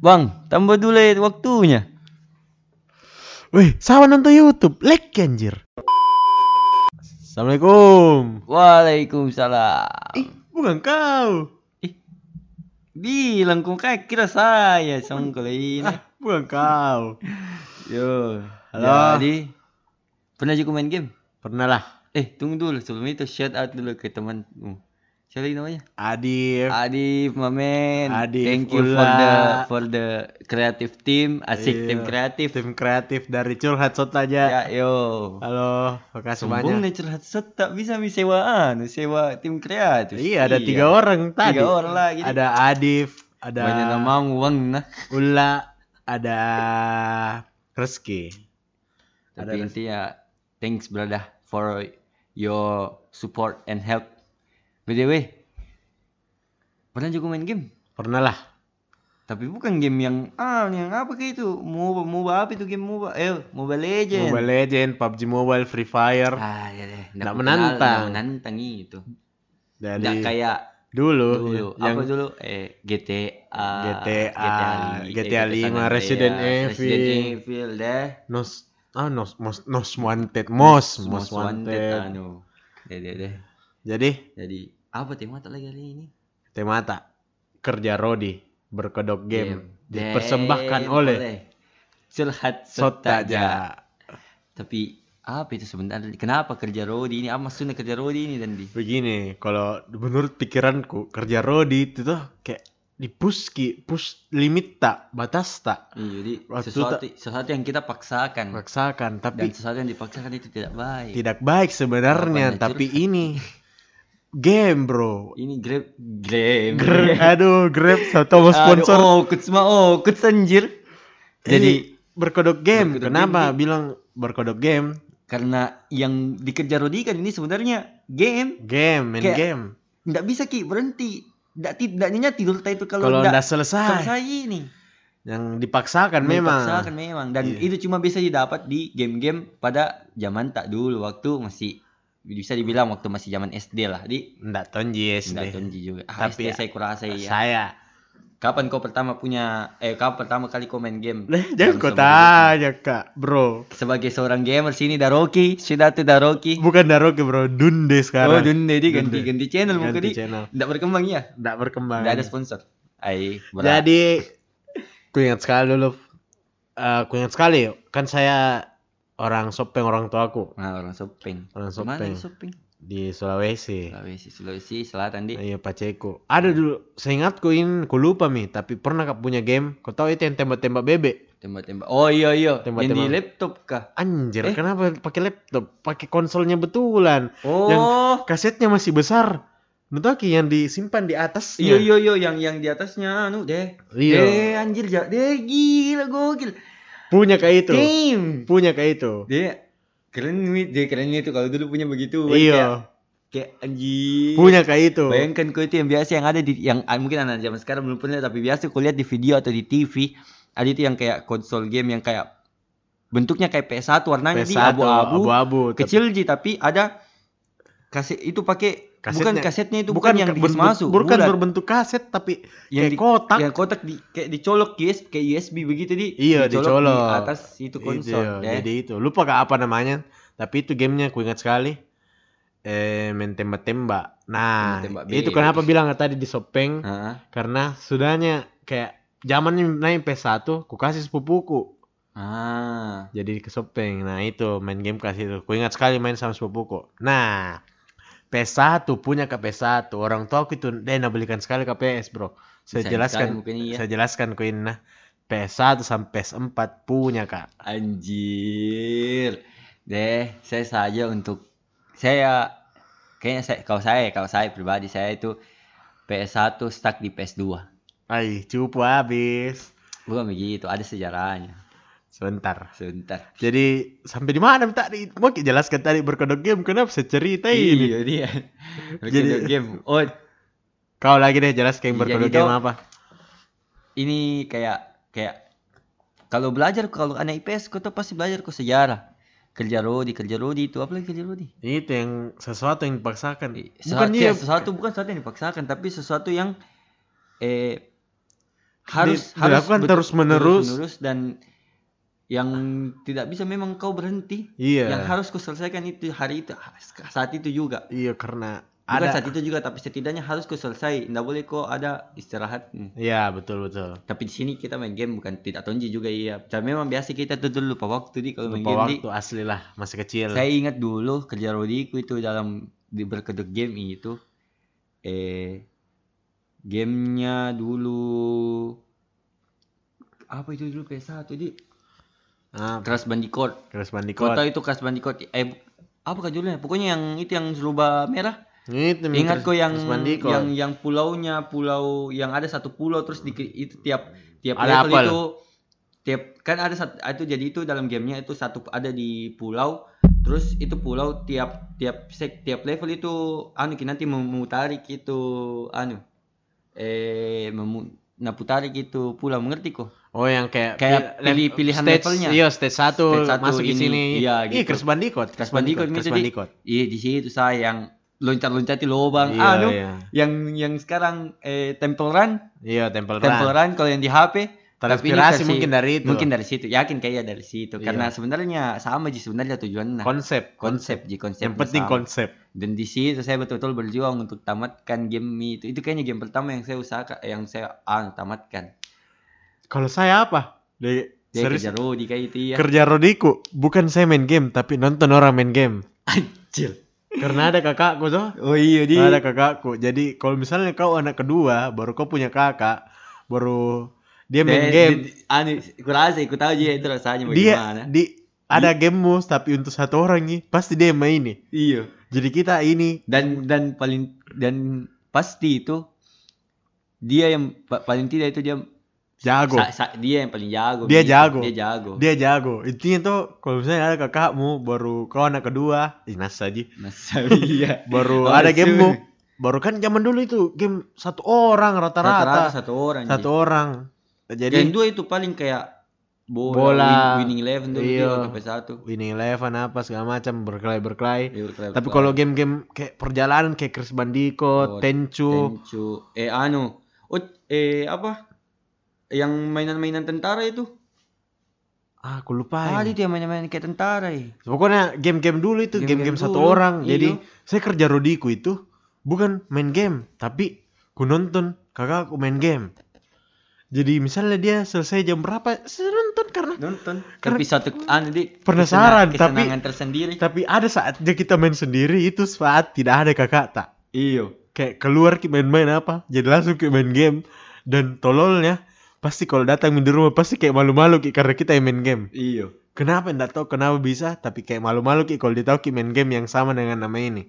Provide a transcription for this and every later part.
Bang, tambah dulu ya waktunya. Wih, sama nonton YouTube, like anjir. Assalamualaikum. Waalaikumsalam. Ih, bukan kau. Bilang kau kayak kira saya songkol ini. Ah, bukan kau. Yo, Halo. Jadi, pernah juga main game? Pernah lah. Eh, tunggu dulu. Sebelum itu shout out dulu ke temanmu. Siapa lagi namanya? Adif. Adif, Mamen. Adif, Thank you for Ula. the for the creative team. Asik Iya, tim kreatif. Tim kreatif dari Curhat Sot aja. Ya, yo. Halo, makasih banyak. nih curhat set tak bisa mi sewaan, sewa tim kreatif. Iya, ada tiga orang tadi. Tiga orang lagi. Ada Adif, ada banyak nama uang nah. Ula, ada Reski. Tapi Ada intinya thanks brother for your support and help. BTW, pernah juga main game? Pernah lah. Tapi bukan game yang ah yang apa kayak itu? MOBA, MOBA apa itu game MOBA? Eh, Mobile Legend. Mobile Legend, PUBG Mobile, Free Fire. Ah, ya deh. Nggak ku menantang. nggak menantang itu. Dari Nggak kayak dulu, dulu. yang Apa dulu? Eh, GTA, GTA, GTA eh, 5, San Resident Andreas, Resident Evil. Evil deh. Nos ah Nos Most Most Wanted, Most Most, Wanted. anu. Deh, deh, deh. Jadi Jadi apa tema tak lagi kali ini? Temata kerja Rodi berkedok game, Game. dipersembahkan Game oleh Curhat Sotaja. Tapi apa itu sebenarnya? Kenapa kerja Rodi ini? Apa maksudnya kerja Rodi ini dan di? Begini, kalau menurut pikiranku kerja Rodi itu tuh kayak di push ki, push limit tak, batas tak, Iya, jadi Waktu sesuatu sesuatu yang kita paksakan paksakan. dan Tapi sesuatu yang dipaksakan itu tidak baik. tidak baik sebenarnya. Tapi ini game bro. Ini Grab game. Ger- aduh, Grab satu mau sponsor. Aduh, oh, kuts mah oh, kuts anjir. Jadi Jadi berkodok game. berkodok Kenapa game, bilang berkodok game? karena yang dikejar Rodi kan ini sebenarnya game. Game, main Kayak- game. Nggak bisa ki berhenti. Nggak tidaknya tidur itu kalau Kalau nggak selesai, selesai ini. yang dipaksakan memang. Dipaksakan memang dan Iya. itu cuma bisa didapat di game-game pada zaman tak dulu waktu masih bisa dibilang waktu masih zaman SD lah di Enggak tonji SD. tonji juga ah, Tapi SD saya kurasa ya Saya. kapan kau pertama punya eh kapan pertama kali kau main game jangan kau tanya kak, bro. sebagai seorang gamer sini Daroki sudah tuh Daroki Bukan Daroki bro, Dunde oh sekarang. Dunde di ganti ganti channel Ganti di channel. tidak berkembang ya Nggak berkembang. tidak ada sponsor berat. Jadi, ku ingat sekali dulu. Eh, ku ingat sekali, kan saya orang Sopeng orang tuaku, nah orang shopping orang Mana Sopeng di shopping di Sulawesi. Sulawesi Sulawesi Selatan di Iya Paceko. Ada dulu, saya ingat ku ini, ku lupa mi, tapi pernah kak punya game. Kau tahu itu yang tembak-tembak bebek? tembak-tembak oh iya iya yang di Tembak-tembak. laptop kah Anjir, Eh? kenapa pakai laptop? Pakai konsolnya betulan. oh Kasetnya masih besar. Betul ki yang disimpan di atas. iya iya iya yang yang di atasnya anu deh Iya. deh anjir ja deh gila gokil Punya kayak itu. Damn. Punya kayak itu. Dia keren nih, dia keren itu kalau dulu punya begitu. Iya. Kayak, anjir. Punya kayak itu. Bayangkan kau itu yang biasa yang ada di yang ah, mungkin anak zaman sekarang belum pernah tapi biasa kau lihat di video atau di TV ada itu yang kayak konsol game yang kayak bentuknya kayak PS1 warnanya di PS1, abu-abu abu-abu. tapi kecil ji tapi ada kaset itu pakai bukan Kasetnya- kasetnya itu bukan, yang ber- masuk Bukan bulat. berbentuk kaset tapi yang kayak di, kotak. yang kotak di kayak dicolok US kayak USB begitu di Iya, di dicolok. atas itu konsol Iya, deh. Jadi itu. Lupa kak apa namanya. Tapi itu gamenya aku ingat sekali. Eh, main tembak-tembak. Nah, Tembak itu bebek. kenapa bilang tadi di Sopeng. Heeh. Karena sudahnya kayak zaman naik PS1, ku kasih sepupuku. Ah. Jadi ke Sopeng. Nah, itu main game kasih itu. Ku ingat sekali main sama sepupuku. Nah, PS1 punya ke PS1. Orang tua aku itu dia nak belikan sekali ke PS, Bro. Saya Sayang jelaskan. mungkin iya. Saya jelaskan ku ini nah. PS1 sampai PS4 punya, Kak. Anjir. Deh, saya saja untuk saya kayaknya saya kalau saya kalau saya pribadi saya itu PS1 stuck di PS2. Ay, cupu habis. Bukan begitu, ada sejarahnya. Sebentar. Sebentar. Jadi sampai di mana tadi? Mau kita jelaskan tadi berkodok game kenapa saya cerita ini? Iya dia. Jadi- game. Oh, Kau lagi deh jelaskan berkodok tuh- game apa? ini kayak kayak kalau belajar kalau anak IPS kau tuh pasti belajar kok sejarah. Kerja Rodi, kerja Rodi itu apa lagi kerja Rodi? Itu yang sesuatu yang dipaksakan. Bukan Bukan dia sesuatu bukan sesuatu yang dipaksakan tapi sesuatu yang eh harus Di- harus dilakukan betul- terus-menerus. terus-menerus dan yang tidak bisa memang kau berhenti Iya. yang harus kau selesaikan itu hari itu saat itu juga Iya karena bukan ada saat itu juga tapi setidaknya harus kau selesai tidak boleh kau ada istirahat. Iya, betul betul. tapi di sini kita main game bukan tidak tonji juga iya tapi memang biasa kita tuh dulu lupa waktu di kalau main Lupa game di waktu asli lah, masih kecil. saya ingat dulu kerja Rodiku itu dalam di berkedok game itu eh gamenya dulu apa itu dulu PS1 di Ah, Crash Bandicoot Crash kau Bandicoot. tahu itu Crash Bandicoot eh apa kah judulnya? Pokoknya yang itu yang serba merah. Itu ingat kok yang Bandicoot. yang yang pulaunya pulau yang ada satu pulau terus di itu tiap tiap Ada level apel. itu tiap kan ada satu itu jadi itu dalam gamenya itu satu ada di pulau terus itu pulau tiap tiap sek tiap level itu anu ki nanti memutari gitu anu eh memu nah putari gitu pulau. Mengerti kok Oh yang kayak Kayak pil- pilih- pilihan stage, levelnya. Iya, stage 1 Stage satu masuk di ini, sini. iya, Ih, gitu. Crash Bandicoot. Crash Bandicoot Crash di- Bandicoot. iya di situ saya yang loncat-loncat di lubang Iya, anu iya. yang yang sekarang eh Temple Run Iya, Temple Run. Temple Run kalau yang di HP Terinspirasi mungkin dari itu. mungkin dari situ yakin kayak dari situ Iya. karena sebenarnya sama sih sebenarnya tujuannya konsep. konsep ji konsep Yang penting konsep. dan di situ saya betul-betul berjuang untuk tamatkan game itu itu kayaknya game pertama yang saya usahakan yang saya ah, tamatkan Kalau saya apa? Di dia serius, kerja Rodi kayak itu ya kerja Rodiku bukan saya main game tapi nonton orang main game. anjir Karena ada kakakku tuh. oh iya di Ada kakakku. Jadi kalau misalnya kau anak kedua, baru kau punya kakak, baru dia main Deh, game. anu kurasa ikut tahu aja itu rasanya Dia bagaimana di ada game mus tapi untuk satu orang nih pasti dia main ini. iya Jadi kita ini dan dan paling dan pasti itu dia yang pa- paling tidak itu dia jago. sa- sa- dia yang paling jago Dia gitu. jago. dia jago Dia jago. Intinya tuh kalau misalnya ada kakakmu baru kau anak kedua, ih nas aja. Masa iya Baru Oh, ada gamemu. Baru kan zaman dulu itu game satu orang rata-rata rata-rata. satu orang Satu Ji. orang. yang Jadi dua itu paling kayak bola, Bola. win- winning eleven dulu Iya. satu Winning Eleven apa segala macam berkelahi-berkelahi. Iya, Tapi kalau game-game kayak perjalanan kayak Crash Bandicoot, Oh, Tenchu, Tenchu eh anu oh eh apa yang mainan-mainan tentara itu ah aku lupa. ah ini. itu yang mainan-mainan kayak tentara ya Pokoknya game-game dulu itu Game-game satu dulu, orang. iya. Jadi saya kerja Rodiku itu bukan main game, tapi ku nonton kakakku main game. Jadi misalnya dia selesai jam berapa, saya nonton karena nonton Karena- tapi satu anu di Penasaran, tapi- tersendiri tapi ada saatnya kita main sendiri itu saat tidak ada kakak tak. iyo Kayak keluar main-main apa, jadi langsung ki main game dan tololnya pasti kalau datang di rumah pasti kayak malu-malu ki karena kita yang main game. iyo Kenapa enggak tahu kenapa bisa, tapi kayak malu-malu ki kalau dia tahu ki main game yang sama dengan nama ini.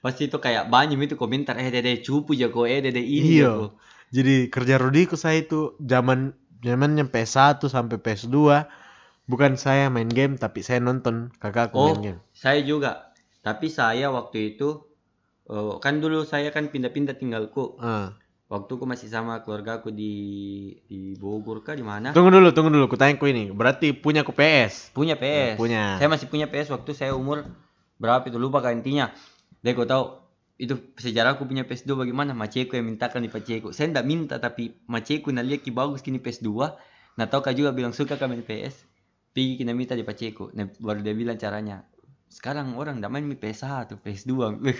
pasti itu kayak banyak itu komentar eh dede cupu jago eh dede ini Iya. jago Jadi kerja Rodiku saya itu zaman zamannya PS1 sampai PS2 bukan saya main game tapi saya nonton kakakku oh main game. saya juga tapi saya waktu itu eh, kan dulu saya kan pindah-pindah tinggalku Ah. Waktu aku masih sama keluargaku di di Bogor kah di mana? Tunggu dulu, tunggu dulu, kutanya ku ini. Berarti punya ku PS. punya PS Punya. saya masih punya PS waktu saya umur berapa itu? Lupa kan intinya. Deh kau tahu itu sejarahku punya PS2 bagaimana? Maceku yang mintakan di paceku saya tidak minta tapi maceku nah lihat ki bagus kini PS2 nah tahu kak juga bilang suka kami PS pergi kena minta di paceku nah, baru dia bilang caranya. Sekarang orang tidak main PS1 PS2 Wih,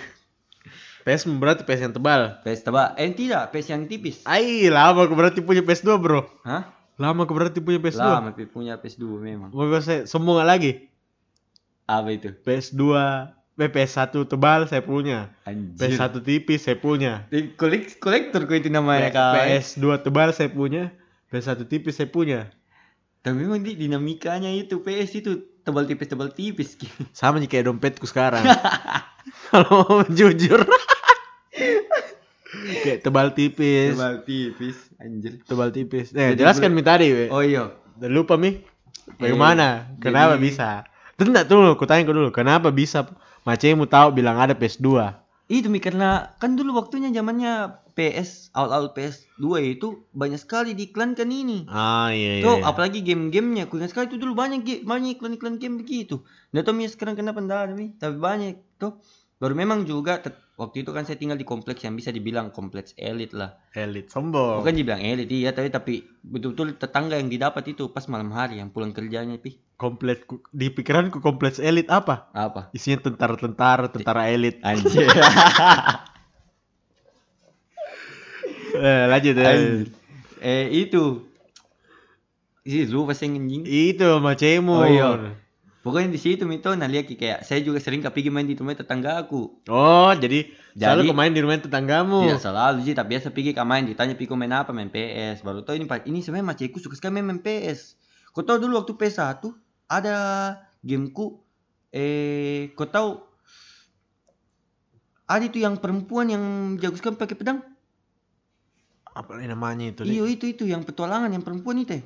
PS berarti PS yang tebal. PS tebal eh tidak PS yang tipis Ai, lama aku berarti punya PS2, Bro. hah Lama aku berarti punya PS2. lama Pi, punya PS2 memang Mau saya sombong lagi? apa itu PS2, eh, PS1 tebal saya punya. anjir PS1 tipis saya punya. Kolek kolektor kok itu namanya kak PS2 tebal saya punya. PS1 tipis saya punya. Tapi memang di dinamikanya itu PS itu tebal tipis tebal tipis gitu. Sama nih kayak dompetku sekarang. Kalau mau jujur. kayak tebal tipis. Tebal tipis anjir. Tebal tipis. Eh, Jadi jelaskan mi tadi, we. Oh iya. Udah lupa mi. Bagaimana? Eh, Kenapa jadi- bisa? Tunggu dulu, aku tanya kau dulu. Kenapa bisa macemu tahu bilang ada PS2? Itu mi karena kan dulu waktunya zamannya PS awal-awal PS2 itu banyak sekali diiklankan ini. Ah iya iya. Tuh, iya. apalagi game-gamenya. Ingat sekali itu dulu banyak banyak iklan-iklan game begitu. Nggak tahu mi sekarang kenapa ada mi, tapi banyak tuh. Baru memang juga waktu itu kan saya tinggal di kompleks yang bisa dibilang kompleks elit lah. Elit sombong. Bukan dibilang elit iya, tapi tapi betul-betul tetangga yang didapat itu pas malam hari yang pulang kerjanya pi. Kompleks di pikiranku kompleks elit apa? Apa? Isinya tentara-tentara, tentara elit. Anjir. Eh, lanjut ya. Eh itu. Ih, lupa saya anjing. Itu macemu. Oh, iya. Pokoknya di situ mito lihat kayak saya juga sering kepigi main di rumah tetangga aku. Oh, jadi, selalu Jadi- kau main di rumah tetanggamu. Tidak selalu sih, tapi biasa pergi ke main ditanya Piko main apa main PS. Baru tahu ini ini sebenarnya macetku suka sekali main, main PS. Kau tahu dulu waktu PS1 ada gameku eh kau tahu ada itu yang perempuan yang jago sekali pakai pedang. Apa namanya itu? Iyo itu itu yang petualangan yang perempuan itu.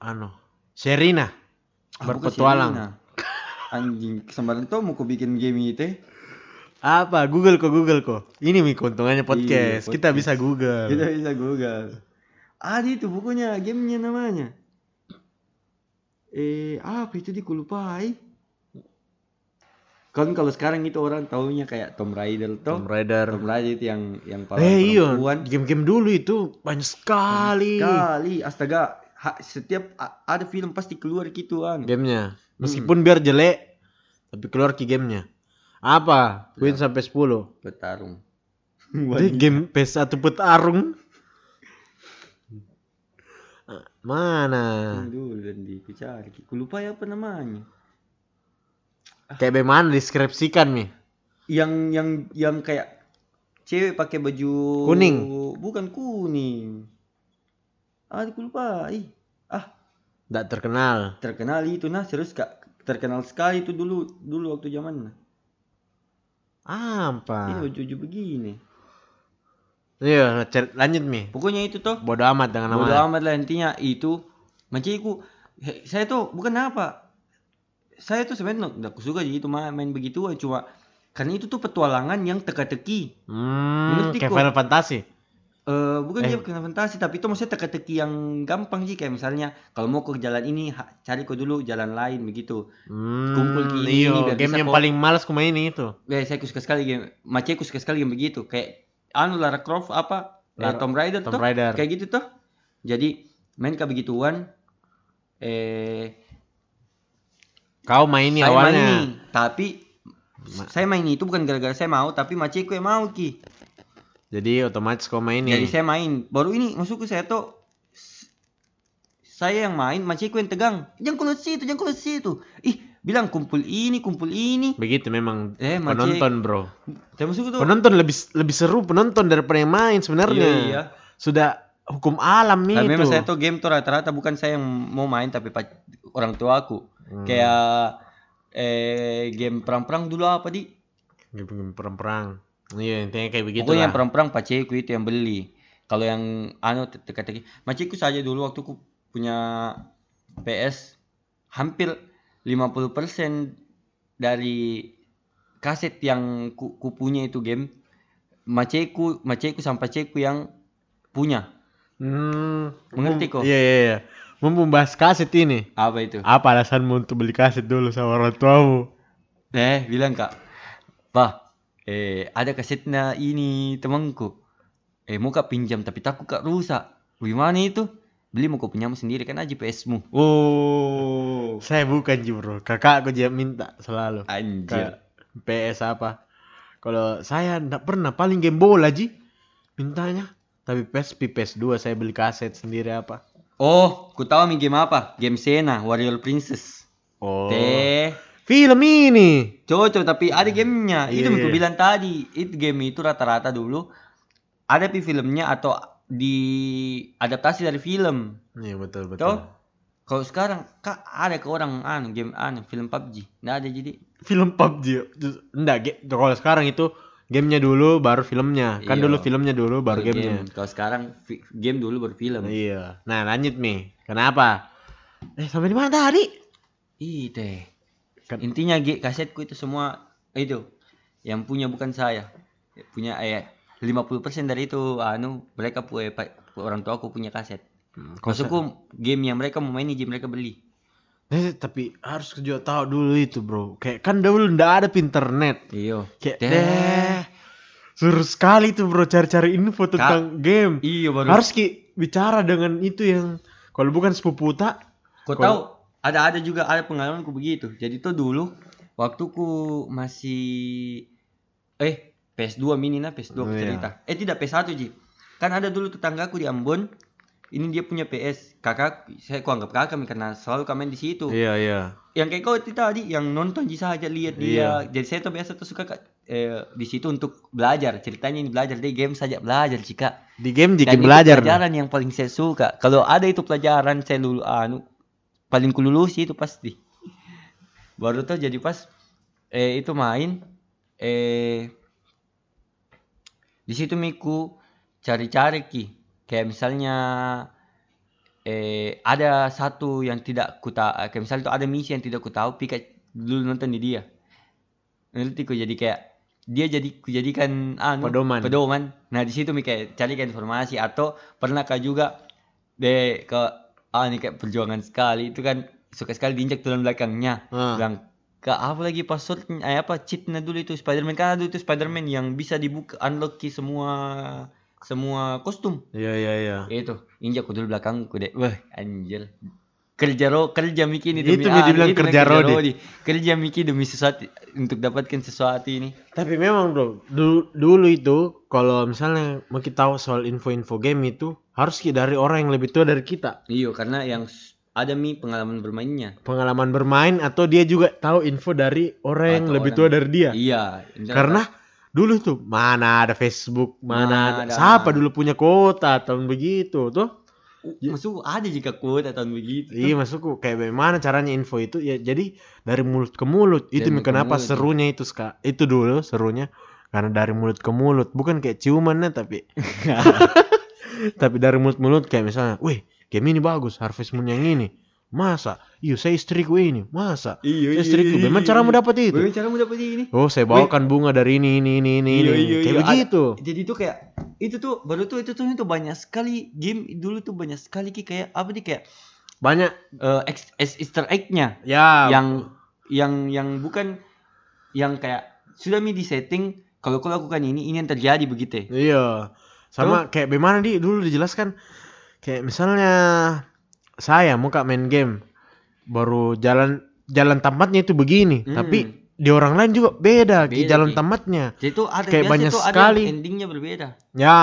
Anu. Serina. Ah, Berpetualang. Anjing, sembarang tau mau bikin game itu. Apa? Google kok, Google kok. Ini mi keuntungannya podcast. Iya, Kita podcast. bisa Google. Kita bisa Google. Ada itu pokoknya gamenya namanya. Eh apa itu di kulupai? Kan kalau sekarang itu orang taunya kayak Tomb Raider toh. Tomb Raider. Tomb Raider itu yang yang paling Eh iya, perempuan. game-game dulu itu banyak sekali Kali astaga ha- setiap ada film pasti keluar gitu kan. gamenya. Hmm. Meskipun biar jelek, tapi keluar ki gamenya. Apa? Win Ya. sampai 10. Bertarung. Jadi game PS1 petarung. Ah, Mana? Dulu dan di ku cari. Ku lupa ya apa namanya. Kayak bagaimana deskripsikan mi? Yang yang yang kayak cewek pakai baju Kuning. Bukan kuning. Ah, aku lupa. Ih, ah, Tidak terkenal. terkenal itu nah serius kak terkenal sekali itu dulu dulu waktu zaman nah. Ini Apa? baju-baju begini. Iya, lanjut mi. Pokoknya itu tuh Bodoh amat dengan bodo nama. amat lah intinya itu maciku saya tuh bukan apa saya tuh sebenarnya nggak suka gitu main, main begitu cuma karena itu tuh petualangan yang teka-teki Hmm, kayak. Final Fantasy. Eh bukan Eh. dia bukan fantasi tapi itu maksudnya teka-teki yang gampang sih kayak misalnya kalau mau ke jalan ini ha- cari kok dulu jalan lain begitu Hmm, Kumpul ki ini, biar game yang kok- paling malas ku main itu. eh saya suka sekali game maceku suka sekali game begitu kayak anu Lara Croft apa? Eh, Lara- Tomb Raider Tomb tuh? Raider. kayak gitu tuh. Jadi main kayak begituan eh Kau main ini saya awalnya. main ini, tapi saya main itu bukan gara-gara saya mau tapi maceku yang mau ki. Jadi otomatis kau main ini. jadi saya main. Baru ini masukku saya tuh saya yang main maceku yang tegang. Jangan keluar situ jangan keluar situ ih bilang kumpul ini kumpul ini Begitu memang Eh, penonton, Bro. saya masuk tuh Penonton lebih lebih seru penonton daripada yang main sebenarnya. iya, iya. Sudah hukum alam Tapi itu. memang saya tuh game tuh rata-rata bukan saya yang mau main tapi orang tua aku Hmm. kayak eh game perang-perang dulu apa di Game-game perang-perang. Iya, intinya kayak begitu pokoknya yang perang-perang paceku itu yang beli kalau yang anu te- teka-teki maceku saja dulu waktu ku punya PS hampir 50% dari kaset yang ku, ku punya itu game maceku maceku sama paceku yang punya Hmm, Mengerti kok? Iya, iya, iya. Membahas kaset ini. apa itu Apa alasanmu untuk beli kaset dulu sama orang tuamu? Eh, bilang kak, Pak, eh ada kasetnya ini temanku. Eh mau kak pinjam tapi takut kak rusak. Gimana itu? Beli mau kau punya sendiri kan aja PS-mu. Oh, Saya bukan Ji, bro. Kakakku dia minta selalu. anjir. Ke PS apa? Kalau saya enggak pernah paling game bola Ji. Mintanya. Tapi PSP PS2 saya beli kaset sendiri apa? Oh, ku tahu nih game apa? Game Sena, Warrior Princess. Oh. Teh, Film ini. cocok tapi ada gamenya. Iya, itu yang ku iya. bilang tadi. Itu game itu rata-rata dulu ada pi filmnya atau di adaptasi dari film. Iya betul betul. Tuh. Kalau sekarang kak ada ke orang anu game anu film PUBG. Nggak ada jadi. Film PUBG. Enggak, kalau sekarang itu gamenya dulu baru filmnya. Kan Iya. dulu filmnya dulu baru gamenya. game. Kalau sekarang game dulu baru film. Iya. Nah, lanjut Mi. Kenapa? Eh, sampai di mana tadi? Teh. Kan- Intinya G, kasetku itu semua itu yang punya bukan saya. Punya eh 50% dari itu anu mereka punya orang tua aku punya kaset. Sa- Maksudku game yang mereka mau main game mereka beli. Eh, tapi harus juga tahu dulu itu, Bro. Kayak kan dulu ndak ada internet. Iya. Kayak Deh. deh. Suruh sekali tuh bro cari-cari info tentang game. Iya baru. Harus ki bicara dengan itu yang kalau bukan sepupu tak. Kau Kalau- tahu ada ada juga ada pengalamanku begitu. Jadi tuh dulu waktu ku masih eh PS2 mini nah PS2 Oh, iya. cerita. Eh tidak PS1 Ji. Kan ada dulu tetanggaku di Ambon. Ini dia punya PS. Kakak saya ku anggap kakak karena selalu kami di situ. Iya iya. Yang kayak kau itu tadi yang nonton Ji saja lihat dia. Jadi saya tuh biasa tuh suka Kak, eh, di situ untuk belajar. Ceritanya ini belajar dia game saja belajar Cika. Di game Dan jadi itu belajar. pelajaran yang paling saya suka. Kalau ada itu pelajaran saya lulu anu paling kululusi itu pasti. Baru tuh jadi pas eh itu main eh di situ miku cari-cari ki. Kayak misalnya eh ada satu yang tidak ku tahu kayak misalnya itu ada misi yang tidak ku tahu pika dulu nonton di dia. Nanti ku jadi kayak dia jadi ku jadikan anu Pedoman. pedoman. Nah di situ mi kayak carikan informasi atau pernahkah juga de ke ah ini kayak perjuangan sekali itu kan suka sekali diinjak tulang belakangnya. Ah. Bilang ke apa lagi passwordnya eh, apa cheatnya dulu itu Spiderman kan ada itu Spiderman yang bisa dibuka unlock ki semua semua kostum Iya iya iya. itu injak ku dulu belakangku deh wah anjir kerja ro kerja Miki ini Itu dia dibilang itu kerja namanya Rodi. kerja Miki demi sesuatu untuk dapatkan sesuatu ini Tapi memang bro, dulu, dulu itu kalau misalnya mau kita tahu soal info-info game itu harus dari orang yang lebih tua dari kita. iyo karena yang ada mi pengalaman bermainnya. Pengalaman bermain atau dia juga tahu info dari orang yang lebih orang- tua dari dia. iya. Karena dulu tuh mana ada Facebook, mana, Mana ada. Siapa dulu punya kota tahun begitu tuh? uh, masuk ada jika kuat atau begitu. Iya maksudku kayak bagaimana caranya info itu? Ya jadi dari mulut ke mulut. Itu Dari mulut ke kenapa mulut, ya. serunya itu ska? Itu dulu serunya. Karena dari mulut ke mulut. Bukan kayak ciumannya tapi tapi dari mulut mulut kayak misalnya, wih game ini bagus Harvest Moon yang ini. Masa? Iya saya istriku ini. Masa? Iya saya istriku. bagaimana caramu dapat itu? Bagaimana cara dapat ini. Oh saya bawakan bunga dari ini ini ini ini Iya, ini. iya, kayak iya. begitu. jadi tuh kayak itu tuh baru tuh itu tuh itu banyak sekali game dulu tuh banyak sekali kayak apa nih kayak banyak. eh ex- ex- Easter egg-nya. Ya. Yang yang yang bukan yang kayak sudah mi di setting kalau kau lakukan ini ini yang terjadi begitu. Iya. Sama kayak bagaimana di? Dulu dijelaskan kayak misalnya saya mau kak main game baru jalan jalan tamatnya itu begini, Hmm. tapi di orang lain juga beda, Beda, jalan Ki. tamatnya. jadi ada Kayak banyak ada sekali. yang endingnya berbeda Ya,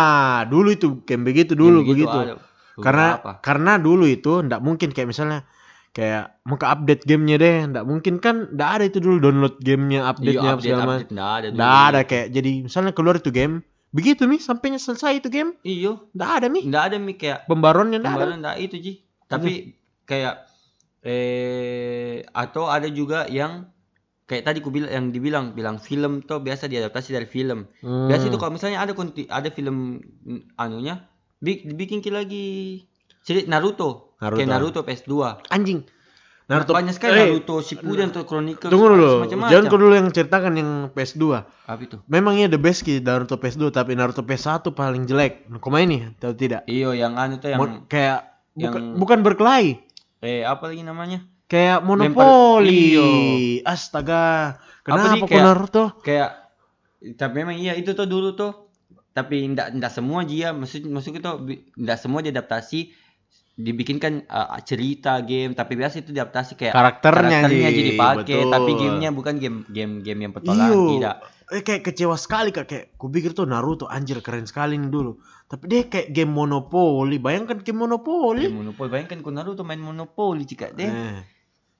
dulu itu game begitu dulu Yang begitu. ada Karena beberapa. karena dulu itu ndak mungkin kayak misalnya kayak mau ke update gamenya deh, ndak mungkin kan ndak ada itu dulu download gamenya, Iya, update-nya apa update, segala macam. update, ada. Ndak ada kayak jadi misalnya keluar itu game, begitu nih sampainya selesai itu game, iyo ndak ada nih nggak ada mi kayak pembaruannya ndak ada. Itu Ji. Tapi kayak eh atau ada juga yang kayak tadi ku bilang yang dibilang bilang film tuh biasa diadaptasi dari film. Hmm. Biasa itu kalau misalnya ada konti, ada film anunya bi- dibikin ki lagi cerita Naruto. Naruto. Kayak Naruto PS2. anjing. Naruto banyak sekali eh, Naruto Shippuden atau Chronicles Tunggu dulu. Jangan kau dulu yang ceritakan yang PS2. Apa itu? Memang iya the best ki Naruto PS2 tapi Naruto PS1 paling jelek. Kau main nih atau tidak? Iyo yang anu tuh yang Mon- kayak bukan, yang- bukan berkelahi. eh apa lagi namanya? Kayak monopoli. iyo. Astaga. Apa Kenapa nih, kok kayak- Naruto? kayak tapi memang iya itu tuh dulu tuh tapi ndak ndak semua dia maksud maksud itu ndak semua diadaptasi dibikinkan uh, cerita game tapi biasa itu diadaptasi kayak Karakternya, karakternya jadi pakai tapi gamenya bukan game game game yang petualangan tidak Eh kayak kecewa sekali kak kayak kupikir tuh Naruto anjir keren sekali nih dulu. Tapi dia kayak game monopoli. Bayangkan game monopoli. game monopoli bayangkan ku Naruto main monopoli jika deh Eh.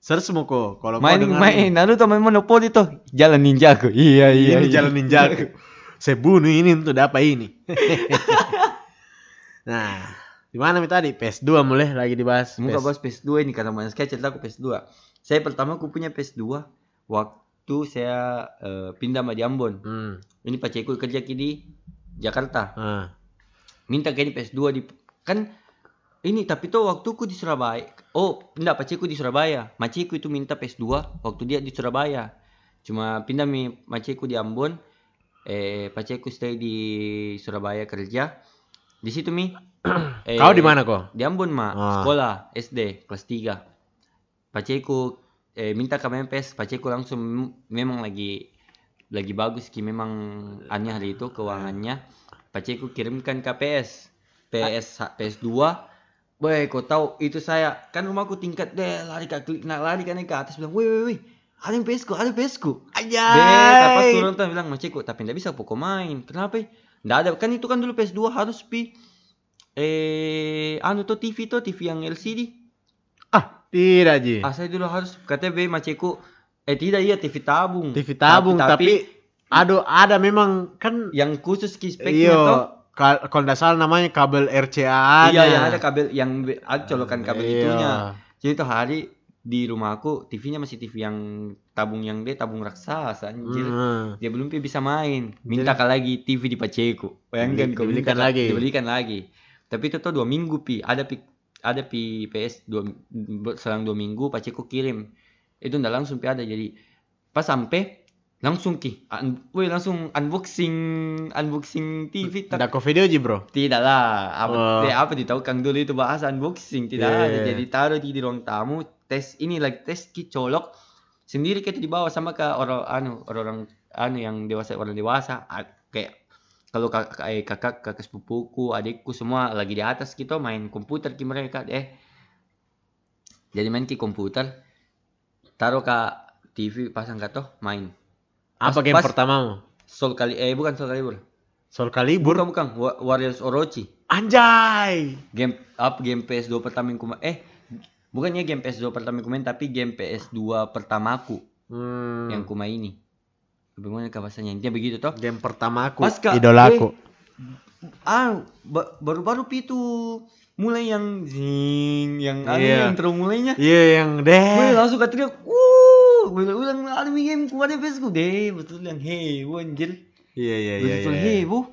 Search mau kok kalau main dengar main Naruto main monopoli tuh jalan ninjaku iya iya ini iya. jalan ninjaku. Saya bunuh ini untuk dapat ini. nah, di mana mi tadi? PS2 mulai lagi dibahas. Muka PS. bahas PS2 ini karena banyak sekali cerita aku PS2. Saya pertama aku punya PS2 waktu saya eh, pindah sama di Ambon. Hmm. Ini pacarku kerja di Jakarta. Ah. Minta kayak di PS2 di kan ini tapi tuh waktu ku di Surabaya. Oh, enggak pacarku di Surabaya. Maciku itu minta PS2 waktu dia di Surabaya. Cuma pindah mi maciku di Ambon. Eh pacarku stay di Surabaya kerja. Di situ mi. Eh, Kau di mana kok? di Ambon mah Ah. sekolah SD kelas 3 paceku eh, minta ke PS paceku langsung mem- memang lagi lagi bagus ki memang aneh hari itu keuangannya paceku kirimkan ke PS PS PS2 Boy, kau tahu itu saya kan rumahku tingkat deh lari ke klik nak lari kan ke atas bilang, woi woi woi, ada yang PS ku, ada PS ku. Be, pas turun tuh bilang macikku, tapi ndak bisa pokok main. Kenapa? Ndak ada kan itu kan dulu PS2 harus pi eh anu tuh TV tuh TV yang LCD. Ah, tidak Ji. Ah saya dulu harus katanya be macikku eh tidak iya TV tabung. TV tabung tapi, aduh ada memang kan yang khusus ki speknya iyo tuh. ka- kalau tidak salah namanya kabel RCA Iya, yang ada kabel yang ada colokan kabel Iya. itunya. Jadi tuh hari di rumahku TV-nya masih TV yang tabung yang dia tabung raksasa anjir. Hmm. Dia belum bisa main. Minta lagi TV di Paceku. Bayangkan kau dibelikan minta- lagi. Dibelikan lagi. Tapi itu tuh dua minggu pi. Ada pi ada pi PS dua selang dua minggu Paceku kirim. Itu ndak langsung pi ada jadi pas sampai langsung ki. Un, woi, langsung unboxing unboxing TV tak Tidak kau video Ji bro. tidak lah, apa, Oh. eh, apa ditahu Kang dulu itu bahasa unboxing tidak Iya, ada. Jadi taruh di, di ruang tamu, tes ini lagi tes ki colok sendiri kita dibawa sama ke orang anu orang anu yang dewasa orang dewasa kayak kalau kakak eh, kakak kakak sepupuku adikku semua lagi di atas gitu main komputer ki mereka eh jadi main ki komputer taruh ke TV pasang katoh main Apa Pas- game pas- pertamamu? Soul kali eh bukan Soul Calibur Soul Calibur. bukan bukan Wa- Warriors Orochi Anjay. game up game PS2 pertama yang kuma eh bukannya game PS2 pertama yang kumain tapi game PS2 pertamaku Hmm. yang kuma ini bagaimana kah bahasanya intinya begitu toh game pertama aku, idolaku. ah ba- baru-baru itu mulai yang zing yang anu Iya. intro mulainya Iya yang Gue deh. langsung kata dia, wuh, gue ulang ada game ku ada PS ku deh, betul yang heboh anjir. Iya iya iya. betul iya. heboh.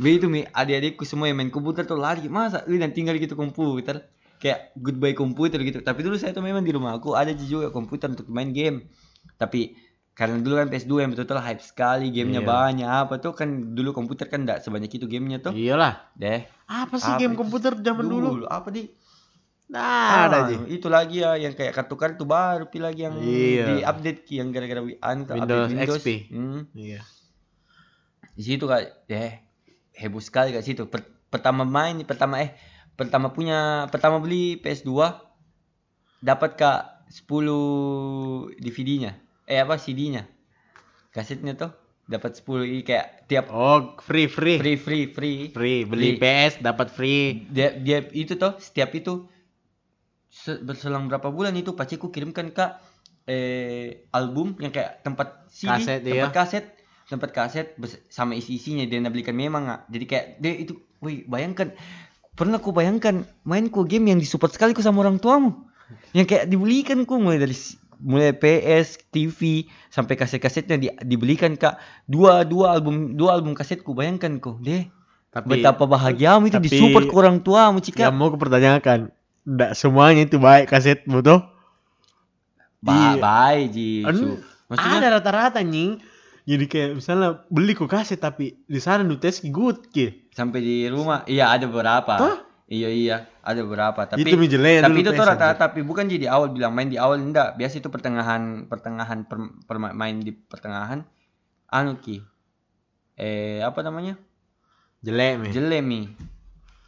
Be itu mi adik-adikku semua yang main komputer tuh lari masa dan tinggal gitu komputer kayak goodbye komputer gitu tapi dulu saya tuh memang di rumah aku ada juga komputer untuk main game tapi karena dulu kan PS2 yang betul-betul hype sekali gamenya Iya. banyak apa tuh kan dulu komputer kan enggak sebanyak itu gamenya tuh Iyalah. deh Apa sih Apa game itu? komputer zaman dulu? apa di Nah, ada Ah, Ji. itu lagi ya yang kayak kartu-kartu baru pi lagi yang Iya. di update yang gara-gara Windows update XP. Hmm. Iya. di situ kak eh heboh sekali kak situ Per- pertama main pertama eh pertama punya pertama beli PS2 dapat kak 10 DVD-nya eh apa CD-nya kasetnya tuh dapat 10 i- kayak tiap Oh, free free. free free free Free, beli Free. PS dapat free. dia dia itu tuh setiap itu se- berselang berapa bulan itu paciku kirimkan kak eh album yang kayak tempat CD Kaset, tempat iya. kaset tempat kaset sama isi isinya dia nak belikan memang nggak jadi kayak dia itu wih bayangkan pernah ku bayangkan main ku game yang disupport sekali ku sama orang tuamu yang kayak dibelikan ku mulai dari mulai PS TV sampai kaset-kasetnya di, dibelikan kak dua dua album dua album kasetku bayangkan ku deh Tapi betapa bahagiamu itu tapi- disupport ke orang tuamu cika yang mau kupertanyakan, enggak semuanya itu baik kaset betul? Ba Di- bye Ji. Su. Maksudnya Ada rata-rata nying. Jadi kayak misalnya beli ku kaset tapi di sana nu tes good ki. sampai di rumah iya ada beberapa. Hah? Iya iya, ada beberapa tapi itu mi jelek tapi itu tuh rata-rata tapi bukan jadi awal bilang main di awal enggak. Biasa itu pertengahan pertengahan per, per- main di pertengahan anu ki. Eh apa namanya? Jelek mi. Jelemi.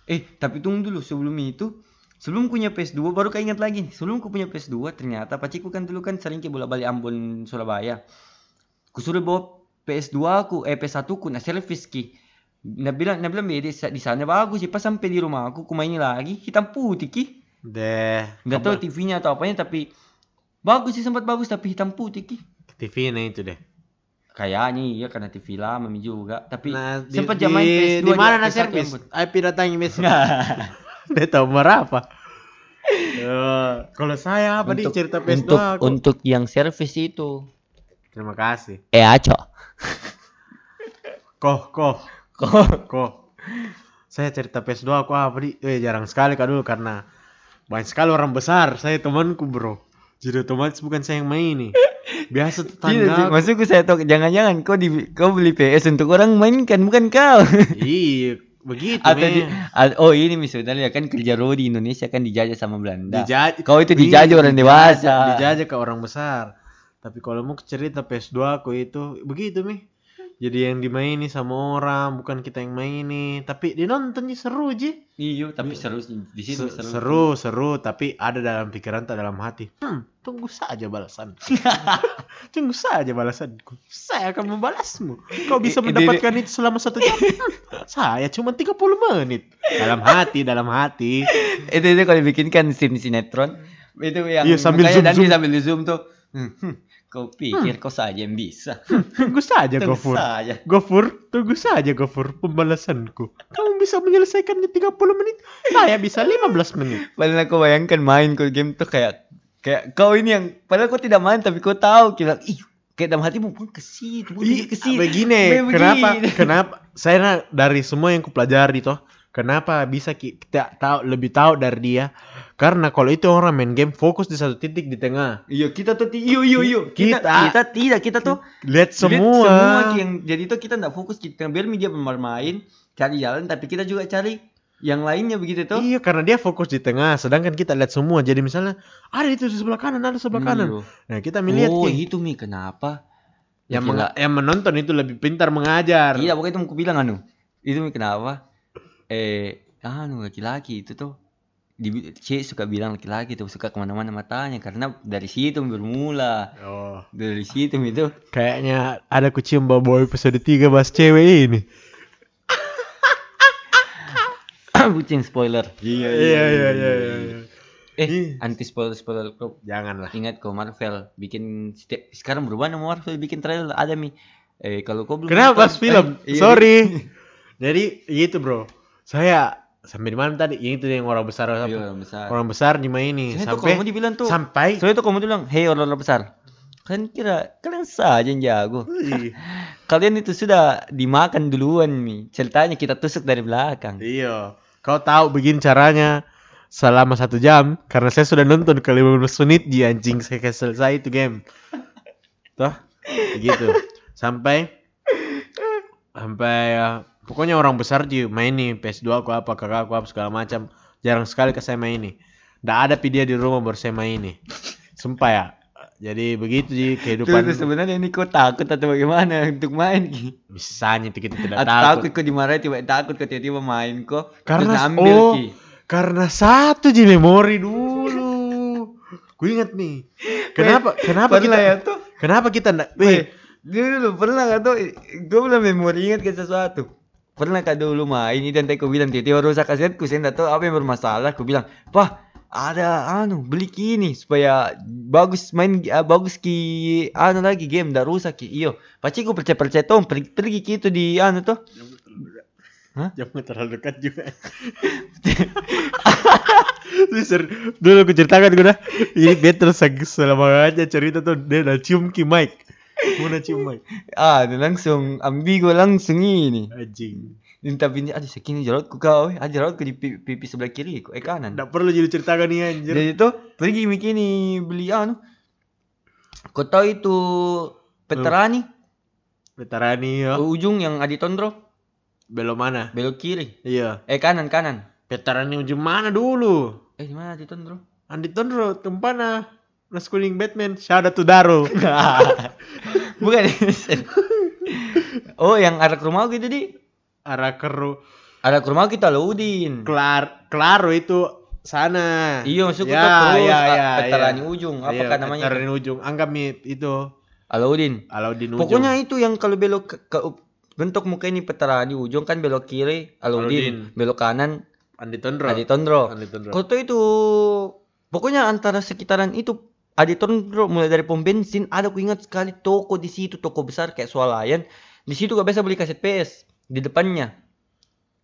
Eh, tapi tunggu dulu sebelum itu Sebelum punya PS2 baru keinget lagi. Sebelum ku punya PS2 ternyata paciku kan dulu kan sering ke bolak-balik Ambon Surabaya. Kusuruh bawa PS2 aku, eh PS1 ku nah service ki. Nah bilang, nah bilang "Be, di sa- di sana bagus sih. Pas sampai di rumah aku, ku mainin lagi hitam putih ki. Deh. Nggak tahu TV-nya atau apanya tapi bagus sih sempat bagus tapi hitam putih ki. TV nah itu deh. Kayaknya iya karena TV lama juga. Tapi Nah, di, sempat zaman PS2 di mana na PS1 service? Ambon. IP datangi besok. Dia tahu berapa. Eh, kalau saya apa di cerita PS2 untuk aku. untuk yang service itu. Terima kasih. Eh aco. Koh, koh, Kok koh. Saya cerita PS2 aku apa di? Eh, jarang sekali kak dulu karena banyak sekali orang besar. Saya temanku bro. Jadi otomatis bukan saya yang main nih. Biasa Tidak, tetangga. maksudku saya tahu jangan-jangan kau di kau beli PS untuk orang mainkan bukan kau. Iya, begitu Atau di, oh ini misalnya kan kerja Ro di Indonesia kan dijajah sama Belanda. Dijajah. Kau itu Iya, dijajah orang dewasa. Dijajah ke orang besar. Tapi kalau mau cerita PS2 aku itu begitu mi. Jadi yang dimaini sama orang bukan kita yang maini. Tapi dia nonton Ji, seru Ji. Iya, tapi seru di situ Se- seru. seru seru tapi ada dalam pikiran tak dalam hati. Hmm tunggu saja balasan. Tunggu saja balasanku saya akan membalasmu. Kau bisa I- i- mendapatkan itu selama satu jam. Hmm, saya cuma 30 menit. Dalam hati dalam hati. Itu itu kalau bikinkan scene sinetron itu yang Iya, sambil zoom, zoom. sambil zoom tuh. Hmm, hmm, kau pikir kau saja yang bisa. tunggu saja Tentu Gofur saja. Gofur, tunggu saja Gofur pembalasanku. Kamu bisa menyelesaikannya 30 menit, saya bisa 15 menit. Padahal aku bayangkan main kau game tuh kayak kayak kau ini yang padahal kau tidak main tapi kau tahu kira ih kayak dalam hatimu pun ke situ, pun Ih, ke situ. begini, Begini. kenapa? Kenapa? Saya dari semua yang kupelajari toh, kenapa bisa ki- kita tahu lebih tahu dari dia? Karena kalau itu orang main game fokus di satu titik di tengah. Iya, kita tuh ti- iyo iyo iyo. Kita, Kita- kita tidak, kita tuh Lihat lihat semua. semua yang jadi tuh kita enggak fokus kita biar dia bermain cari jalan tapi kita juga cari yang lainnya begitu tuh. Iya, karena dia fokus di tengah, sedangkan kita lihat semua. Jadi misalnya ada itu di sebelah kanan, ada sebelah kanan. Iya. Nah, kita melihat Oh, itu Mi kenapa? yang, yang menonton itu lebih pintar mengajar. Iya, pokoknya itu mau bilang anu. Itu Mi kenapa? Eh, anu laki-laki itu tuh di C suka bilang laki-laki tuh suka ke mana-mana matanya karena dari situ bermula Oh. dari situ itu Kayaknya ada kucium bau bau episode 3 bahas cewek ini. bucin spoiler Iya iya iya iya. eh Ih. anti spoiler spoiler kau Janganlah. ingat kau Marvel bikin setiap sekarang berubah nama Marvel bikin trailer ada mi eh kalau kau belum Kenapa bahas film? eh, iya, Sorry. Jadi gitu bro. Saya sampai di mana tadi? Yang itu yang orang besar iya, apa? orang besar Orang besar di ini Soalnya tuh sampai kalau mau dibilang tuh sampai soalnya tuh kamu bilang hei orang-orang besar kalian kira kalian saja yang jago kalian itu sudah dimakan duluan mi ceritanya kita tusuk dari belakang Iya. Kau tahu begini caranya selama satu jam karena saya sudah nonton ke 15 menit di anjing saya selesai itu game. Toh? Begitu. Sampai sampai ya, pokoknya orang besar di main nih PS2 aku apa kakak aku apa segala macam. Jarang sekali ke saya main nih. Nggak ada video di rumah baru saya main nih. Sumpah ya. Jadi begitu sih kehidupan. tuh, sebenarnya ini kau takut atau bagaimana untuk main? Misalnya itu kita tidak Atau takut. takut kau dimarahin tiba takut kau tiba-tiba main kok Karena ambil oh, Ki. karena satu ji memori dulu. Gue ingat nih. Kenapa kenapa kita ya tuh kenapa kita Weh, weh dulu pernah gak tuh gue belum memori ingat ke sesuatu pernah kak dulu main ini dan aku bilang tiba-tiba rusak kasetku saya nggak tahu apa yang bermasalah aku bilang pah ada anu beli kini supaya bagus main ah, bagus ki anu lagi game ndak rusak ki iyo pasti gue percaya percaya tuh pergi pergi gitu di anu tuh Hah? Jangan terlalu dekat juga. Dulu aku ceritakan gue dah. Ini betul seg- selama aja cerita tuh dia udah cium ki mic. Mau na cium mic. ah dan langsung ambigo langsung ini Anjing. ini tapi ini aduh sekini jarotku kau eh. ada jarotku di pi- pipi sebelah kiri eh kanan Nggak perlu jadi ceritakan nih anjir. Jadi itu pergi mikini beli anu. Kau tahu itu Peterani Veterani ya. ujung yang Adi Tondro Belok mana? belok kiri. Iya. Eh kanan kanan. Veterani ujung mana dulu? Eh di mana Adi Tondro? Andi Tondro, tempana. Nas kuning Batman, shout out to Daro. Bukan. oh yang arah ke rumah gitu di. Arah keru. Arah ke rumah kita Laudin. Klar, Claro itu sana. Iya masuk Ya, terus ya, ah, ya, Peterani ya. ujung apa kan namanya? Veterani ujung. Anggap mit itu Alaudin. Alaudin ujung. Pokoknya itu yang kalau belok ke, ke bentuk muka ini Peterani ujung kan belok kiri Alaudin. Alaudin, belok kanan Andi Tondro. Adi Tondro. Andi Tondro. Itu pokoknya antara sekitaran itu Adi Tondro mulai dari pom bensin ada aku ingat sekali toko di situ toko besar kayak swalayan di situ gak biasa beli kaset PS di depannya.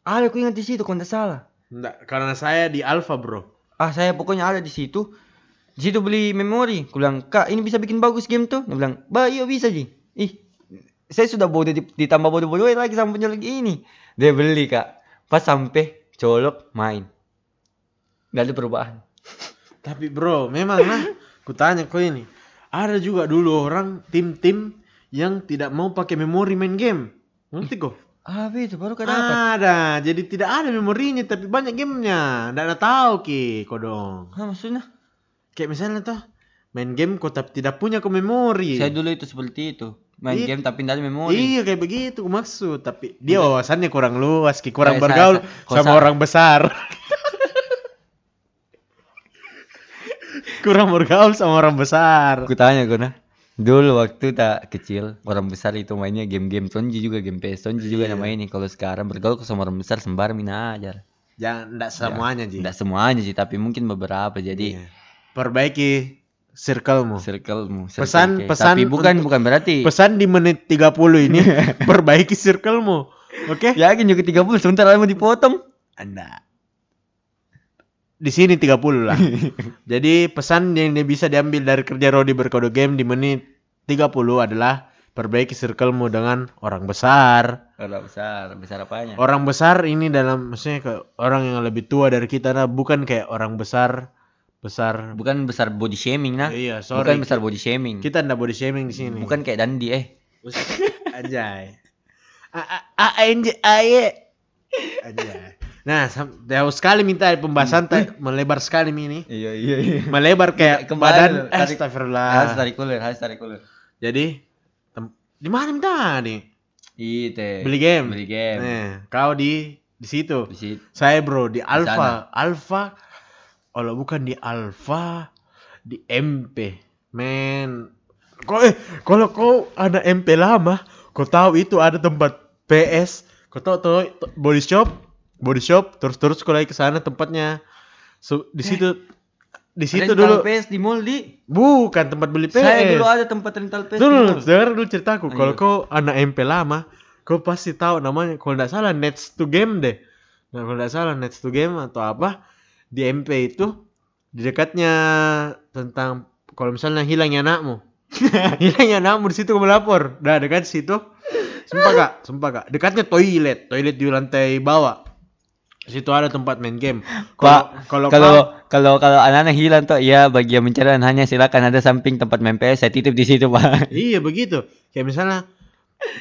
Ada aku ingat di situ kalau tidak salah. Nggak, karena saya di Alpha, Bro. ah saya pokoknya ada di situ. Di situ beli memori. Aku bilang kak ini bisa bikin bagus game tuh. Dia bilang bah iya bisa ji. Ih saya sudah bodoh di- ditambah bodoh-bodoh lagi sama punya lagi ini. Dia beli kak. Pas sampai colok main. Gak ada perubahan. Tapi bro, memang nah, kutanya kau ini. Ada juga dulu orang tim-tim yang tidak mau pakai memori main game. Ngerti kok? Ah, itu baru kan. Ada, jadi tidak ada memorinya tapi banyak gamenya. Nggak ada tahu ki, kok dong. Hah, maksudnya? Kayak misalnya tuh main game kok tapi tidak punya ke memori. Saya dulu itu seperti itu. Main Iya. game tapi tidak ada memori. Iya kayak begitu maksud, tapi dia wawasannya kurang luas, Ki. kurang Kayak bergaul saya- sama saya- orang besar. kurang bergaul sama orang besar. Aku tanya kau nah. Dulu waktu tak kecil orang besar itu mainnya game-game Tonji juga game PS Tonji juga Iya. nama ini. Kalau sekarang bergaul sama orang besar sembarang mina aja. Jangan enggak semuanya, Ji. Tidak semuanya sih tapi mungkin beberapa jadi Iya. Perbaiki circlemu. circlemu. circle Pesan- case. pesan tapi bukan untuk- bukan berarti. Pesan di menit 30 ini perbaiki circlemu. Oke? Yakin juga 30 sebentar lagi mau dipotong. Anda. Di sini 30 lah. Jadi pesan yang dia bisa diambil dari kerja Rodi berkode game di menit 30 adalah perbaiki circlemu dengan orang besar. Orang besar, besar apanya? Orang besar ini dalam maksudnya ke orang yang lebih tua dari kita nah bukan kayak orang besar besar. Bukan besar body shaming nah. Iya, sorry. Bukan besar body shaming. Kita ndak body shaming di sini. Bukan kayak Dandi eh. Anjay. A A A N J A Y. Anjay. Nah, jauh sekali minta pembahasan teh melebar sekali ini. Iya iya iya. Melebar kayak Kembali, badan tarik- astagfirullah. Harus tarik kulir, harus tarik kulir. Jadi di mana minta nih? Itu. Beli game. Beli game. Nah, kau di di situ. Di situ. Saya bro di. Alfa. Alfa. Kalau bukan di Alfa, di MP. Men. Kok eh kalau kau ada MP lama, kau tahu itu ada tempat PS. Kau tahu tuh body shop, body shop terus terus lagi ke sana tempatnya. So, di situ di situ Rental dulu PS di mall di. bukan tempat beli PS. Saya dulu ada tempat rental PS Dulu, dengar dulu ceritaku. Kalau kau anak MP lama, kau pasti tahu namanya. Kalau tidak salah Nets to Game deh. Nah, kalau tidak salah Nets to Game atau apa di MP itu di dekatnya tentang kalau misalnya hilangnya anakmu. hilangnya anakmu di situ kau melapor. Dah dekat situ. Sumpah kak, sumpah kak. Dekatnya toilet, toilet di lantai bawah. Situ ada tempat main game. Pak, kalau Kalau kalau kalau anak-anak hilang tuh ya bagi yang mencari hanya silakan ada samping tempat main PS saya titip di situ pak. Iya begitu. Kayak misalnya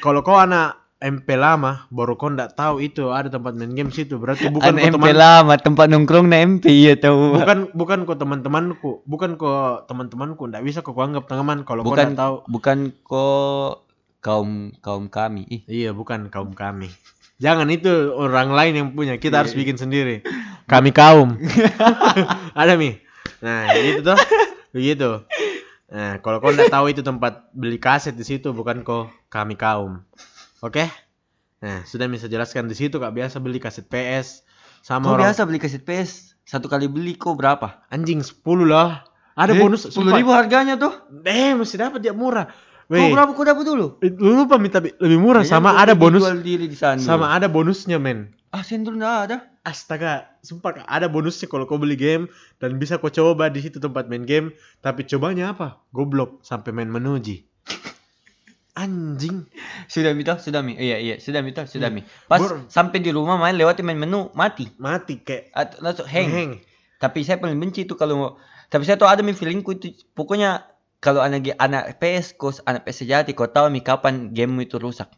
kalau kau anak MP lama baru kau ndak tahu itu ada tempat main game situ berarti bukan kau MP teman lama tempat nongkrong na MP ya tahu. bukan bukan kau teman-temanku bukan kau teman-temanku ndak bisa kau anggap teman kalau kau tahu bukan kok kaum kaum kami. Ih, iya bukan kaum kami jangan itu orang lain yang punya. Kita Iya, harus bikin sendiri. Kami kaum. Ada mi? Nah gitu tuh begitu. Nah kalau kau ndak tahu itu tempat beli kaset di situ bukan kau kami kaum. Oke? Nah sudah bisa jelaskan di situ kak. Biasa beli kaset PS sama kau orang biasa beli kaset PS satu kali beli kok berapa? anjing 10 lah. Ada Eh, bonus sepuluh ribu harganya tuh. eh mesti dapat dia murah Kau Weh, berapa kau dapat dulu? eh, lu lupa minta bi- lebih murah Kayaknya sama ada bonus diri di sana. sama ada bonusnya men Ah, sendul enggak ada. Astaga, sumpah ada bonusnya kalau kau beli game dan bisa kau coba di situ tempat main game. Tapi cobanya apa? Goblok sampai main menuji. Anjing. Sudah mito, sudah mi. Iya iya, sudah mito, sudah Hmm. mi. Pas Bor- sampai di rumah main lewati main menu mati. Mati kayak Atau langsung hang. heng. Tapi saya paling benci itu kalau tapi saya tahu ada mi feelingku itu pokoknya kalau anak anak PS kos anak PS sejati kau tahu mi kapan game itu rusak.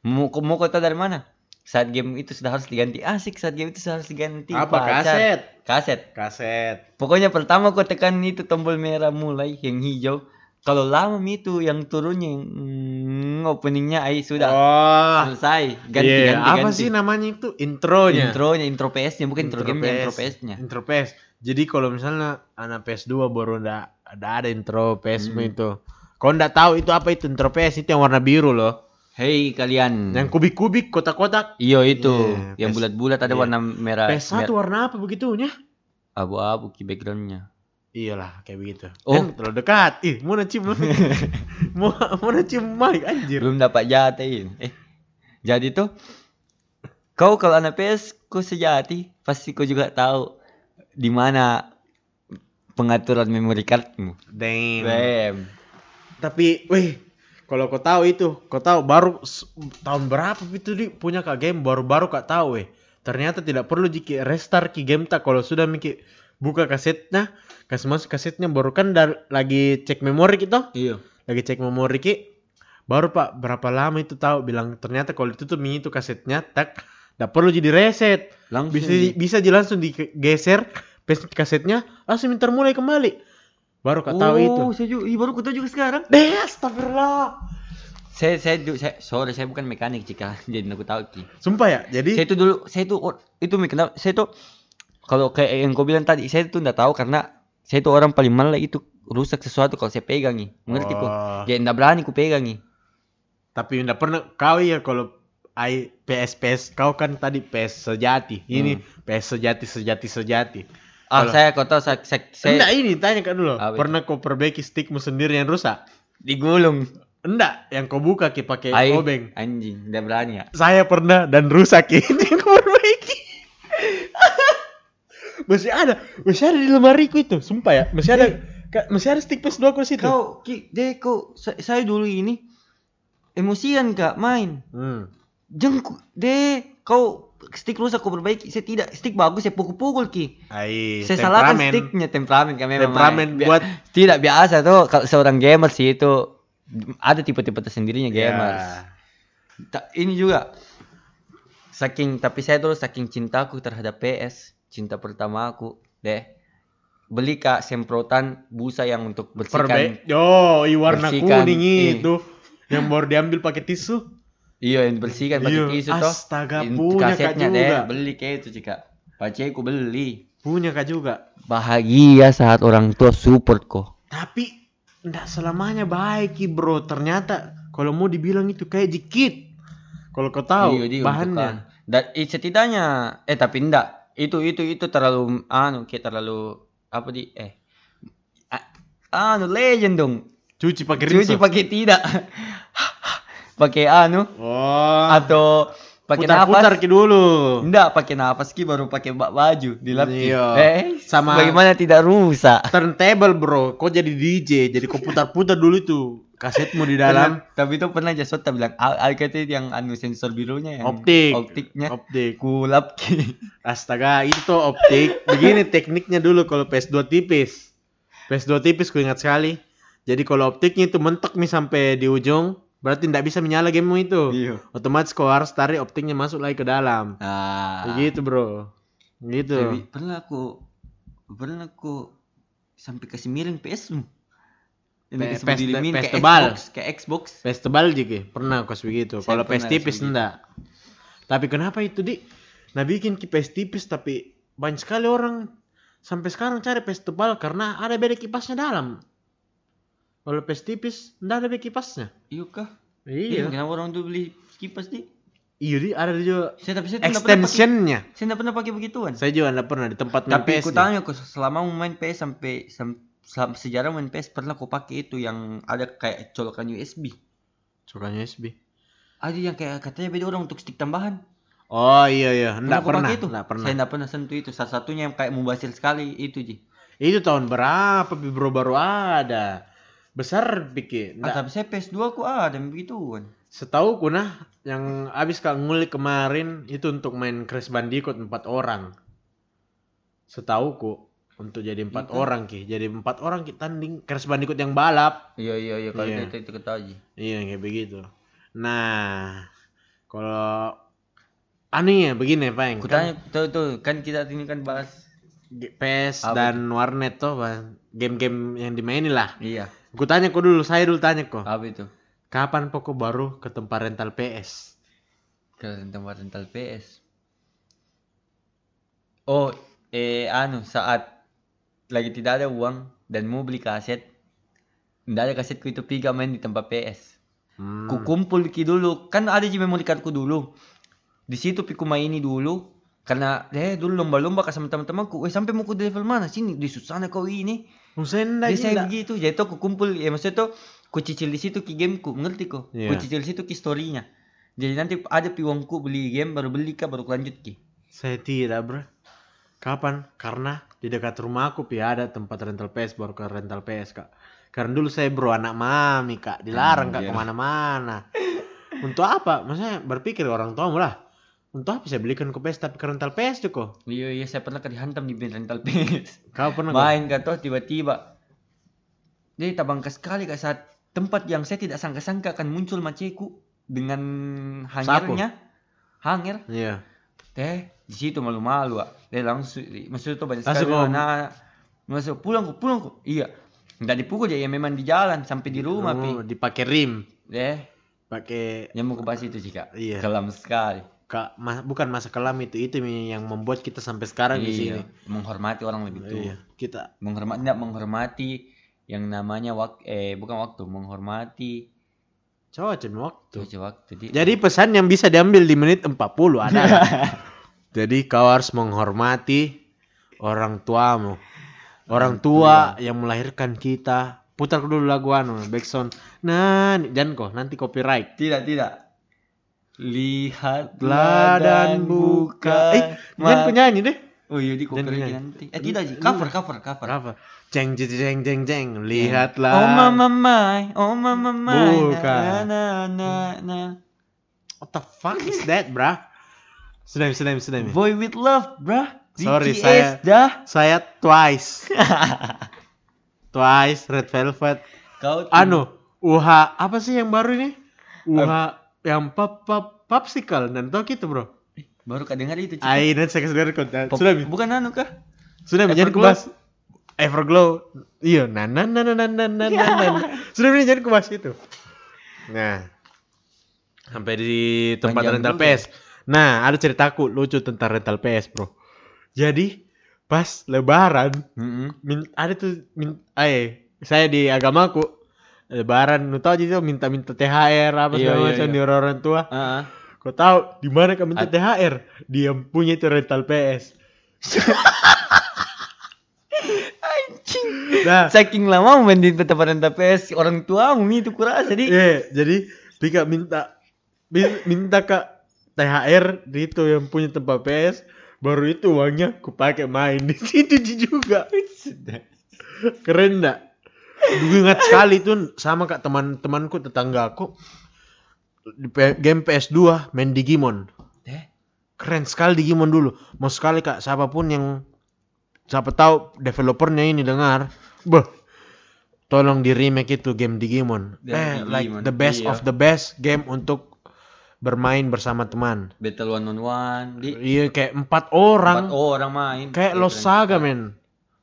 Mau kau- mau kau tahu dari mana? Saat game itu sudah harus diganti asik saat game itu sudah harus diganti Apa pacar. kaset? kaset Kaset. pokoknya pertama kau tekan itu tombol merah mulai yang hijau kalau lama itu yang turunnya yang mm, openingnya ai sudah Oh. selesai ganti Iya, ganti apa ganti sih namanya itu? Intronya. intronya intro PS-nya bukan intro, game intro PS. PS-nya Intro PS. Jadi kalau misalnya anak PS2 baru ndak ada ada intro PS Hmm. itu. Kau ndak tahu itu apa itu intro PS itu yang warna biru loh. Hei kalian. Yang kubik-kubik kotak-kotak. Iyo itu, Iya, yang PS bulat-bulat ada iya. warna merah. PS1 mer- warna apa begitunya? abu-abu ki backgroundnya. Iyalah kayak begitu. Oh. Kan terlalu dekat. Ih, mau necium mau mau necium mic anjir. Belum dapat jatain. Eh, jadi tuh kau kalau anak PS kau sejati pasti kau juga tahu di mana pengaturan memory cardmu. Damn. Bam. Tapi, weh, kalau kau tahu itu, kau tahu baru tahun berapa itu di punya kak game baru-baru kak tahu, weh. Ternyata tidak perlu jika restart ki game tak kalau sudah mikir buka kasetnya, kasih masuk kasetnya baru kan dar- lagi cek memori kita, Iya. lagi cek memori ki, baru pak berapa lama itu tahu bilang ternyata kalau itu tuh itu kasetnya tak, tidak perlu jadi reset. Langsung bisa di- bisa aja langsung digeser pes kasetnya langsung minta mulai kembali Baru kau tahu itu. Oh, saya juga, ih, baru ku tahu juga sekarang. Deh, astagfirullah. Saya saya, saya sorry saya bukan mekanik jika jadi aku tahu ki. Sumpah ya, jadi Saya itu dulu saya itu or- itu kenapa saya itu kalau kayak yang kau bilang tadi saya itu enggak tahu karena saya itu orang paling malas itu rusak sesuatu kalau saya pegangi. Mengerti kok? Oh. Jadi enggak berani ku pegangi. tapi enggak pernah kau ya kalau ai PS PS kau kan tadi PS sejati. Ini PS sejati sejati sejati. Ah, Kalau- saya tahu saya, saya, saya Enggak ini tanya kan dulu. Apa itu? Pernah kau perbaiki stickmu sendiri yang rusak? digulung. Enggak, yang kau buka ki pakai Ai, obeng. anjing, enggak berani ya. Saya pernah dan rusak ki. Ini kau perbaiki. masih ada, masih ada di lemariku itu, sumpah ya. Masih ada masih ada stick PS2 aku di situ. Kau ki deh kau sa- saya dulu ini emosian kak main. Hmm. Jengku deh kau stick rusak kau perbaiki. Saya tidak stick bagus saya pukul-pukul ki. Ai, Saya salahkan sticknya temperamen memang. Temperamen. Bia- buat tidak biasa tuh kalau seorang gamer sih itu ada tipe-tipe tersendirinya gamers. Ya. Ta- ini juga saking tapi saya dulu saking cintaku terhadap PS, cinta pertama aku deh beli kak semprotan busa yang untuk bersihkan Perbe Yo, i warna bersihkan, kuning itu. Yang baru diambil pakai tisu. Iya yang bersihkan pakai Iya, tisu toh astaga, In- punya Kak kasetnya deh juga. beli kayak itu cika paceku beli Punya kak juga. bahagia saat orang tua support kok Tapi enggak selamanya baik Ki, bro. Ternyata kalau mau dibilang itu kayak jikit. Kalau kau tahu Iya, dia bahannya. untukkan. Dan eh, setidaknya eh tapi enggak. Itu itu itu terlalu anu kayak terlalu apa di eh anu legend dong. Cuci pakai Cuci pakai tidak. pakai anu Oh. atau pakai nafas. ki dulu. Enggak pakai nafas ki baru pakai ba- baju dilap. Iya. Eh Sama- bagaimana tidak rusak. Turntable, bro. Kau jadi DJ, jadi kau putar-putar dulu itu kasetmu di dalam Pernah- tapi itu pernah Jasota bilang al itu yang anu sensor birunya yang Optik. optiknya optik. kulap ki. Astaga, itu optik. Begini tekniknya dulu kalau PS2 tipis. PS2 tipis ku ingat sekali. Jadi kalau optiknya itu mentok nih sampai di ujung, berarti tidak bisa menyala gamemu itu. Iya. Otomatis kau harus tarik optiknya masuk lagi ke dalam. Nah. Begitu, Bro. Gitu. Tapi pernah aku pernah aku sampai kasih miring PS mu. PS tebal. Xbox, kayak Xbox. PS tebal juga pernah kos begitu. Kalau PS tipis enggak. Tapi kenapa itu di? Nah bikin ki PS tipis tapi banyak sekali orang sampai sekarang cari PS tebal karena ada beda kipasnya dalam. Kalau PS tipis enggak ada kipasnya. Iya kah? Iya. Iya. Kenapa orang tuh beli kipas di? Iya di ada juga Saya tapi saya extensionnya. Saya nggak pernah pakai begituan. Saya juga enggak pernah di tempat main Tapi PS. aku tanya kok selama main PS sampai sejarah main PS pernah aku pakai itu yang ada kayak colokan USB. Sukanya USB. Ada yang kayak katanya beda orang untuk stick tambahan. Oh iya iya, enggak pernah. itu. Enggak pernah. Saya nggak pernah sentuh itu. Salah satunya yang kayak mubazir sekali itu ji. Itu tahun berapa Bi, bro baru ada. Besar pikir. Ah, tapi saya PS2 aku ada yang begituan. Setahu ku nah yang abis kak ngulik kemarin itu untuk main Crash Bandicoot empat orang. Setahu ku untuk jadi empat Itu. orang ki, jadi empat orang kita tanding Crash Bandicoot yang balap. Iya iya iya kalau Iya. itu itu ketahui. Ji. Iya kayak begitu. Nah, kalau aneh ya begini Pak. Aku tanya tuh tuh kan kita ini kan bahas PS Apa dan warnet tuh game-game yang dimainin lah. iya Aku tanya kok dulu, saya dulu tanya kok. apa itu Kapan pokok baru ke tempat rental PS? ke tempat rental PS. Oh eh anu saat lagi tidak ada uang dan mau beli kaset, tidak ada kasetku itu piga main di tempat PS. Hmm. Ku kumpul ki dulu, kan ada memory cardku dulu. Di situ piku maini dulu. Karena eh dulu lomba-lomba sama teman-temanku. Eh sampai mau ke level mana? Sini di susana kau ini. Musenda Jadi saya begitu. Jadi tuh aku kumpul ya maksudnya tuh ku cicil di situ ki gameku, ngerti kok? Ku Iya. cicil di situ ki storynya. Jadi nanti ada piwangku beli game baru beli kah baru lanjut ki. Saya tidak, bro. Kapan? Karena di dekat rumahku pi ada tempat rental PS baru ke rental PS kak. Karena dulu saya bro anak mami kak, dilarang kak Anjir. ke mana-mana. Untuk apa? Maksudnya berpikir orang tua lah. Untuk apa saya belikan ke PS tapi ke rental PS tuh kok? Iya iya saya pernah ke dihantam di rental PS. Kau pernah? Main kah toh tiba-tiba. Dia tabangka sekali kak saat tempat yang saya tidak sangka-sangka akan muncul maceku dengan hangernya. Hanger. Iya. Teh di situ malu-malu ah. Dia langsung maksudnya tuh banyak sekali anak-anak. Masuk pulang kok, pulang kok. Iya. Enggak dipukul ya, ya memang di jalan sampai di rumah, Oh, Pi. dipakai rim, Eh, pakai mau ke itu sih, Kak. Iya. Kelam sekali. Kak, ma- bukan masa kelam itu itu yang membuat kita sampai sekarang di sini. Iya, menghormati orang lebih tua. Iya, kita Menghormati enggak menghormati yang namanya wak eh bukan waktu, menghormati cuma waktu. cuaca waktu. Di, Jadi pesan yang bisa diambil di menit 40 adalah Jadi kau harus menghormati orang tuamu. Orang tua yang melahirkan kita. Putar dulu lagu anu, backsound. Nah, jangan kok, nanti copyright. tidak, tidak. Lihatlah Lah dan buka. Eh, jangan ku nyanyi deh. Oh iya di nyanyi. nanti. Eh tidak sih, cover cover cover. Apa? Jeng jeng jeng jeng jeng. Lihatlah. Oh mama my, oh mama my. Bukan. Na na na na. What the fuck is that, bruh? Sudah, sudah, sudah. Boy with love, bruh. Sorry, BTS saya- dah. Saya twice. twice Red Velvet. Kau Anu, UH apa sih yang baru ini? UH yang pop pop popsicle dan tau gitu bro baru kedengar itu cik. Ay, nanti saya kedengar kok. Sudah bukan nanu kah? Sudah jangan kebas. Everglow. Iya, nan nan nan nan nan nan nan nan. Iya. Sudah jangan kebas itu. Nah. Sampai di tempat Panjang rental PS. PS. Nah, ada ceritaku lucu tentang rental PS, Bro. Jadi pas lebaran, mm -hmm. min, ada tuh min, ay, saya di agamaku lebaran. Lu tahu aja tuh minta-minta THR apa Iya, segala iya, macam iya. di orang tua. Ah, ah. kau tahu di mana kau minta Ad- THR dia yang punya itu rental PS Anjing. nah. Saking lama main di tempat rental PS orang tuamu itu kurasa di. iya jadi Pika minta min- minta kak THR di itu yang punya tempat PS baru itu uangnya ku pakai main. Di situ juga. Keren ndak Gue ingat sekali tuh sama kak teman-temanku tetanggaku. Di P- game PS2 main Digimon. Eh, keren sekali Digimon dulu. Mau sekali kak siapa pun yang siapa tahu developernya ini dengar. Beh. Tolong di remake itu game Digimon. Game eh like Digimon, the best iya. of the best game untuk bermain bersama teman. Battle one on one di. Iya kayak empat orang. Empat orang main. kayak Lost keren. Saga men.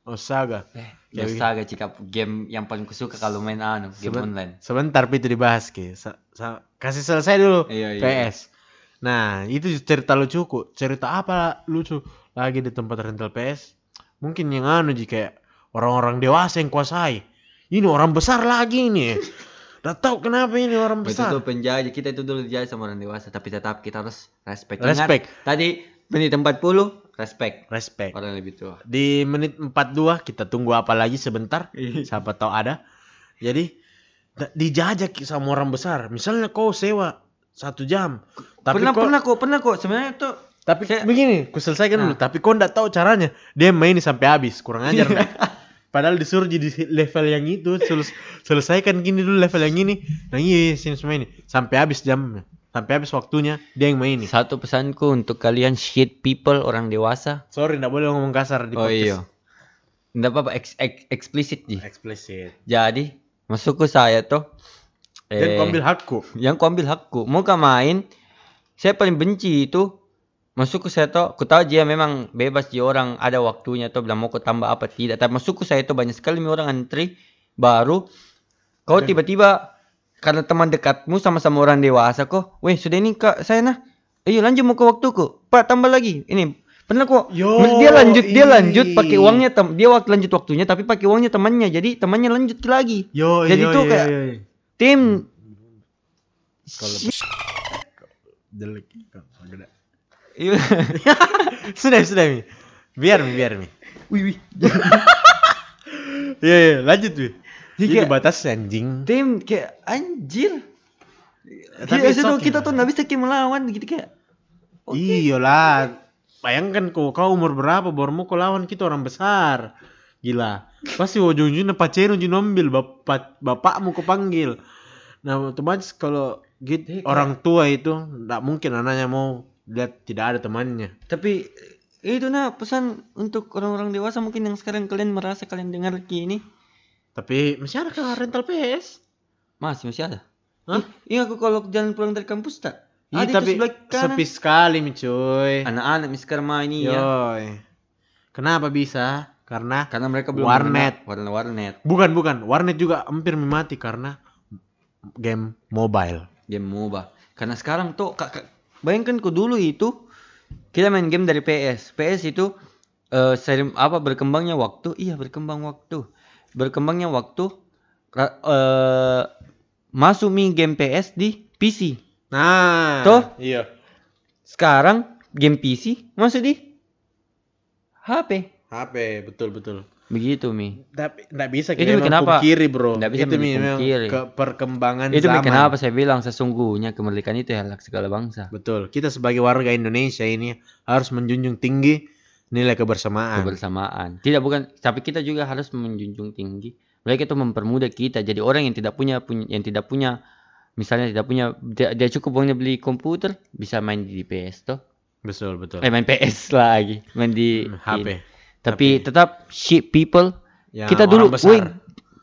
Lost Saga. Eh, Kayak Lost Saga cika. Game yang paling kusuka kalau main anu game Seben- online. sebentar itu dibahas ki. Sa- sa- kasih selesai dulu. Iya, iya. PS nah itu cerita lucuku cerita apa lucu lagi di tempat rental PS mungkin yang anu ji kayak orang-orang dewasa yang kuasai. Ini orang besar lagi nih Udah tahu kenapa ini orang besar. tuh penjajah. Kita itu dulu dijajah sama orang dewasa tapi tetap kita harus respect. Ingat, Respect. tadi menit 40 respect. Respect. Orang lebih tua. di menit 42 kita tunggu apa lagi sebentar. Iya. siapa tahu ada. Jadi ki sama orang besar. Misalnya kau sewa satu jam tapi pernah kok pernah kok pernah kok sebenarnya tuh tapi Saya- begini ku selesaikan dulu. Nah. tapi kau ndak tahu caranya. Dia main sampai habis kurang ajar ndak? padahal disuruh jadi level yang itu seles- selesaikan gini dulu level yang ini. Nah iya sini semua ini. Sampai habis jamnya sampai habis waktunya dia yang main satu pesanku untuk kalian shit people orang dewasa. sorry ndak boleh ngomong kasar di Oh iya. podcast Enggak apa-apa eks, eks- eksplisit ji. eksplisit Jadi masukku saya tuh eh, kau ambil hakku yang ku ambil hakku mau kau main saya paling benci itu masukku saya tuh ku tahu dia memang bebas dia orang ada waktunya tuh bilang mau ku tambah apa tidak tapi masukku saya tuh banyak sekali orang antri baru kau tiba-tiba karena teman dekatmu sama-sama orang dewasa kok. Weh sudah ini kak saya nah ayo lanjut mau ke waktuku. Pak tambah lagi. Ini pernah kok? Yo, dia lanjut dia ih. lanjut pakai uangnya tem- dia waktu lanjut waktunya tapi pakai uangnya temannya. Jadi temannya lanjut lagi. Yo Jadi yo, tuh yo, kayak- yo, yo. tim. Kalau jelek. Iya. sudah sudah mi. Biar mi biar mi. Wih, wih. iya iya. Lanjut mi Jadi kayak- batas anjing. Tim kayak anjir. Tapi tapi it's itu okay. kita tuh nggak bisa kayak melawan gitu kayak oke. iyalah. Bayangkan kau kau umur berapa baru mau kau lawan kita orang besar. Gila. Pasti ujung-ujungnya pacero ju nombil bapak bapakmu kau panggil. Nah otomatis kalau gitu Iya, orang tua itu nggak mungkin anaknya mau lihat tidak ada temannya. Tapi itu nah pesan untuk orang-orang dewasa mungkin yang sekarang kalian merasa kalian dengar ini tapi masih ada kan rental PS masih masih ada Hah? Iya aku kalau jalan pulang dari kampus tak Iya tapi sepi sekali mi cuy anak-anak mi sekarang main iya Yoi. Kenapa bisa? karena Karena mereka belum Warnet. warna warnet. bukan bukan warnet juga hampir mati karena game mobile. game MOBA. Karena sekarang tuh kak, kak- bayangkan ku dulu itu kita main game dari PS. PS itu eh sering apa berkembangnya waktu? Iya, berkembang waktu. Berkembangnya waktu ra- eh masuk mi game PS di PC. Nah, Tuh. Iya. Sekarang game PC masuk di HP. HP betul betul. Begitu mi. Tapi nggak bisa Itu kita kenapa? kiri bro. Nggak bisa itu memang pungkiri. ke perkembangan Itu zaman. kenapa saya bilang sesungguhnya kemerdekaan itu hak segala bangsa. Betul. Kita sebagai warga Indonesia ini harus menjunjung tinggi nilai kebersamaan. kebersamaan. Tidak bukan, tapi kita juga harus menjunjung tinggi. Mereka itu mempermudah kita. Jadi orang yang tidak punya, punya yang tidak punya, misalnya tidak punya, dia, dia cukup uangnya beli komputer, bisa main di PS toh. betul betul. Eh main PS lagi, main di Hmm, HP. ini. Tapi tetap ship people. Ya, kita dulu, woi,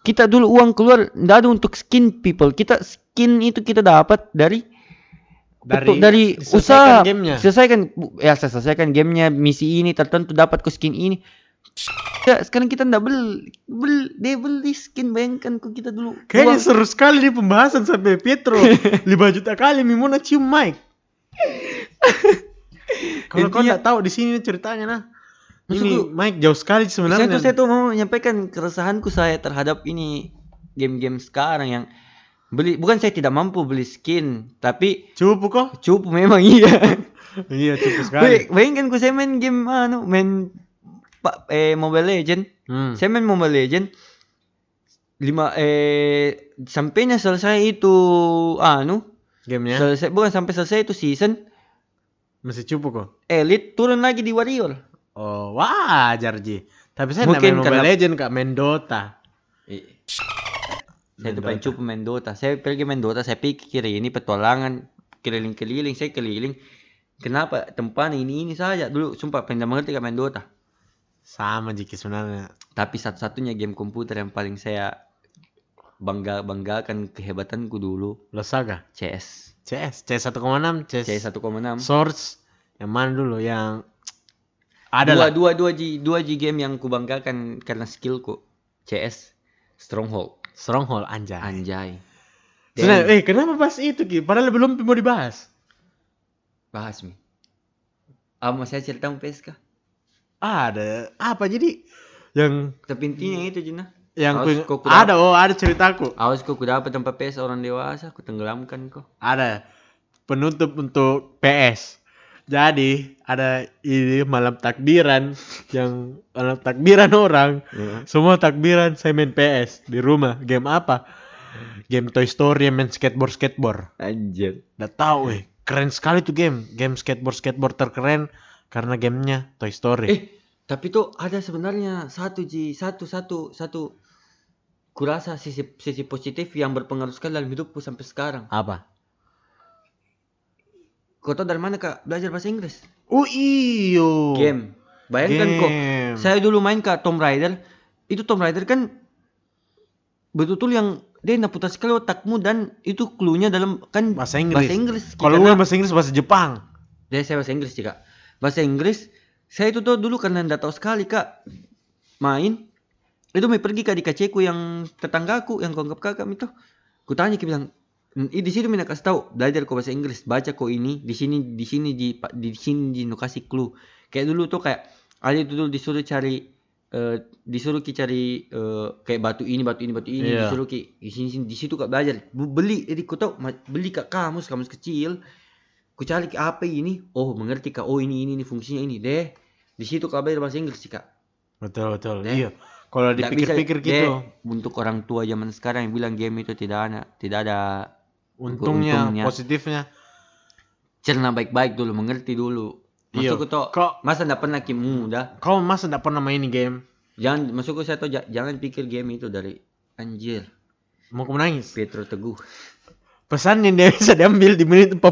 kita dulu uang keluar, tidak ada untuk skin people. Kita skin itu kita dapat dari dari Betul, dari usaha gamenya. selesaikan ya saya selesaikan gamenya misi ini tertentu dapat ke skin ini ya, sekarang kita ndak beli beli dia beli skin bayangkan kok kita dulu Kayaknya uang- seru sekali nih pembahasan sampai Pietro 5 juta kali Mimona cium mic. Kalau kau nggak tahu di sini ceritanya nah. Ini mic jauh sekali saya sebenarnya. tuh saya tuh mau menyampaikan keresahanku saya terhadap ini game-game sekarang yang beli bukan saya tidak mampu beli skin tapi Cupu kok? cukup memang iya Iya cupu sekali. Bayangkan ku saya main game anu main pa- eh Mobile Legend Hmm. Saya main Mobile Legend lima eh sampainya selesai itu anu Gamenya selesai bukan sampai selesai itu season masih cupu kok. elite turun lagi di warrior. Oh wajar Ji. Tapi saya Mungkin main Mobile karena- Legend kak main Dota. Saya tuh Dota. cukup main Dota. Saya pergi main Dota, saya pikir ini petualangan keliling-keliling, saya keliling. Kenapa tempatnya ini ini saja dulu sumpah pengen mengerti main Dota. Sama Jiki sebenarnya. Tapi satu-satunya game komputer yang paling saya bangga banggakan kehebatanku dulu Lo Saga. CS. CS CS 1,6 CS, CS 1,6. Source yang mana dulu yang ada dua, dua, dua, G, dua G game yang kubanggakan karena skillku. CS, Stronghold, Stronghold anjay. Anjay. Sebenarnya, Dan eh kenapa bahas itu Ki? Padahal belum mau dibahas. bahas mi. Ah, mau saya cerita mau PSK? Ada apa jadi yang Tapi intinya itu Juna. yang Harus ku- ada oh ada ceritaku. Awas kok ku dapat tempat PS orang dewasa, ku tenggelamkan kok. Ada penutup untuk PS. Jadi ada ini malam takbiran yang malam takbiran orang. Semua takbiran saya main PS di rumah. Game apa? Game Toy Story yang main skateboard skateboard. Anjir. Udah tahu eh keren sekali tuh game. Game skateboard skateboard terkeren karena gamenya Toy Story. Eh, tapi tuh ada sebenarnya satu Ji, satu satu satu kurasa sisi sisi positif yang berpengaruh sekali dalam hidupku sampai sekarang. Apa? Kau tahu dari mana kak belajar bahasa Inggris? Oh iyo. Game. Bayangkan kok, saya dulu main ke Tomb Raider, itu Tomb Raider kan betul-betul yang dia naputar sekali otakmu dan itu clue-nya dalam kan bahasa Inggris. bahasa Inggris. Kalau bukan bahasa Inggris bahasa Jepang. Jadi saya bahasa Inggris juga. Bahasa Inggris, saya itu tuh dulu karena enggak tahu sekali kak main. Itu mau pergi ke adik kecilku yang tetanggaku yang kuanggap kakak itu. Kutanya dia bilang, di situ mina kasih tahu belajar kok bahasa Inggris, baca kok ini, di sini di sini di di sini di kasih clue." Kayak dulu tuh kayak ada itu dulu disuruh cari eh, disuruh ki cari eh, kayak batu ini batu ini batu ini Iya. disuruh ki di sini sini di situ kak belajar beli jadi ku tahu beli kak kamus kamus kecil ku cari apa ini oh mengerti kak oh ini ini, ini fungsinya ini deh di situ kak belajar bahasa Inggris sih kak Betul betul. Eh, Iya. Kalau dipikir-pikir deh, gitu, untuk orang tua zaman sekarang yang bilang game itu tidak ada tidak ada untungnya, untungnya. positifnya. cerna baik-baik dulu mengerti dulu Iya. masuk tuh Kok masa nggak pernah kim muda kau masa enggak pernah main game? jangan masuk saya tuh ja- jangan pikir game itu dari anjir Mau kau menangis? Petro Teguh Pesan yang dia bisa diambil di menit 49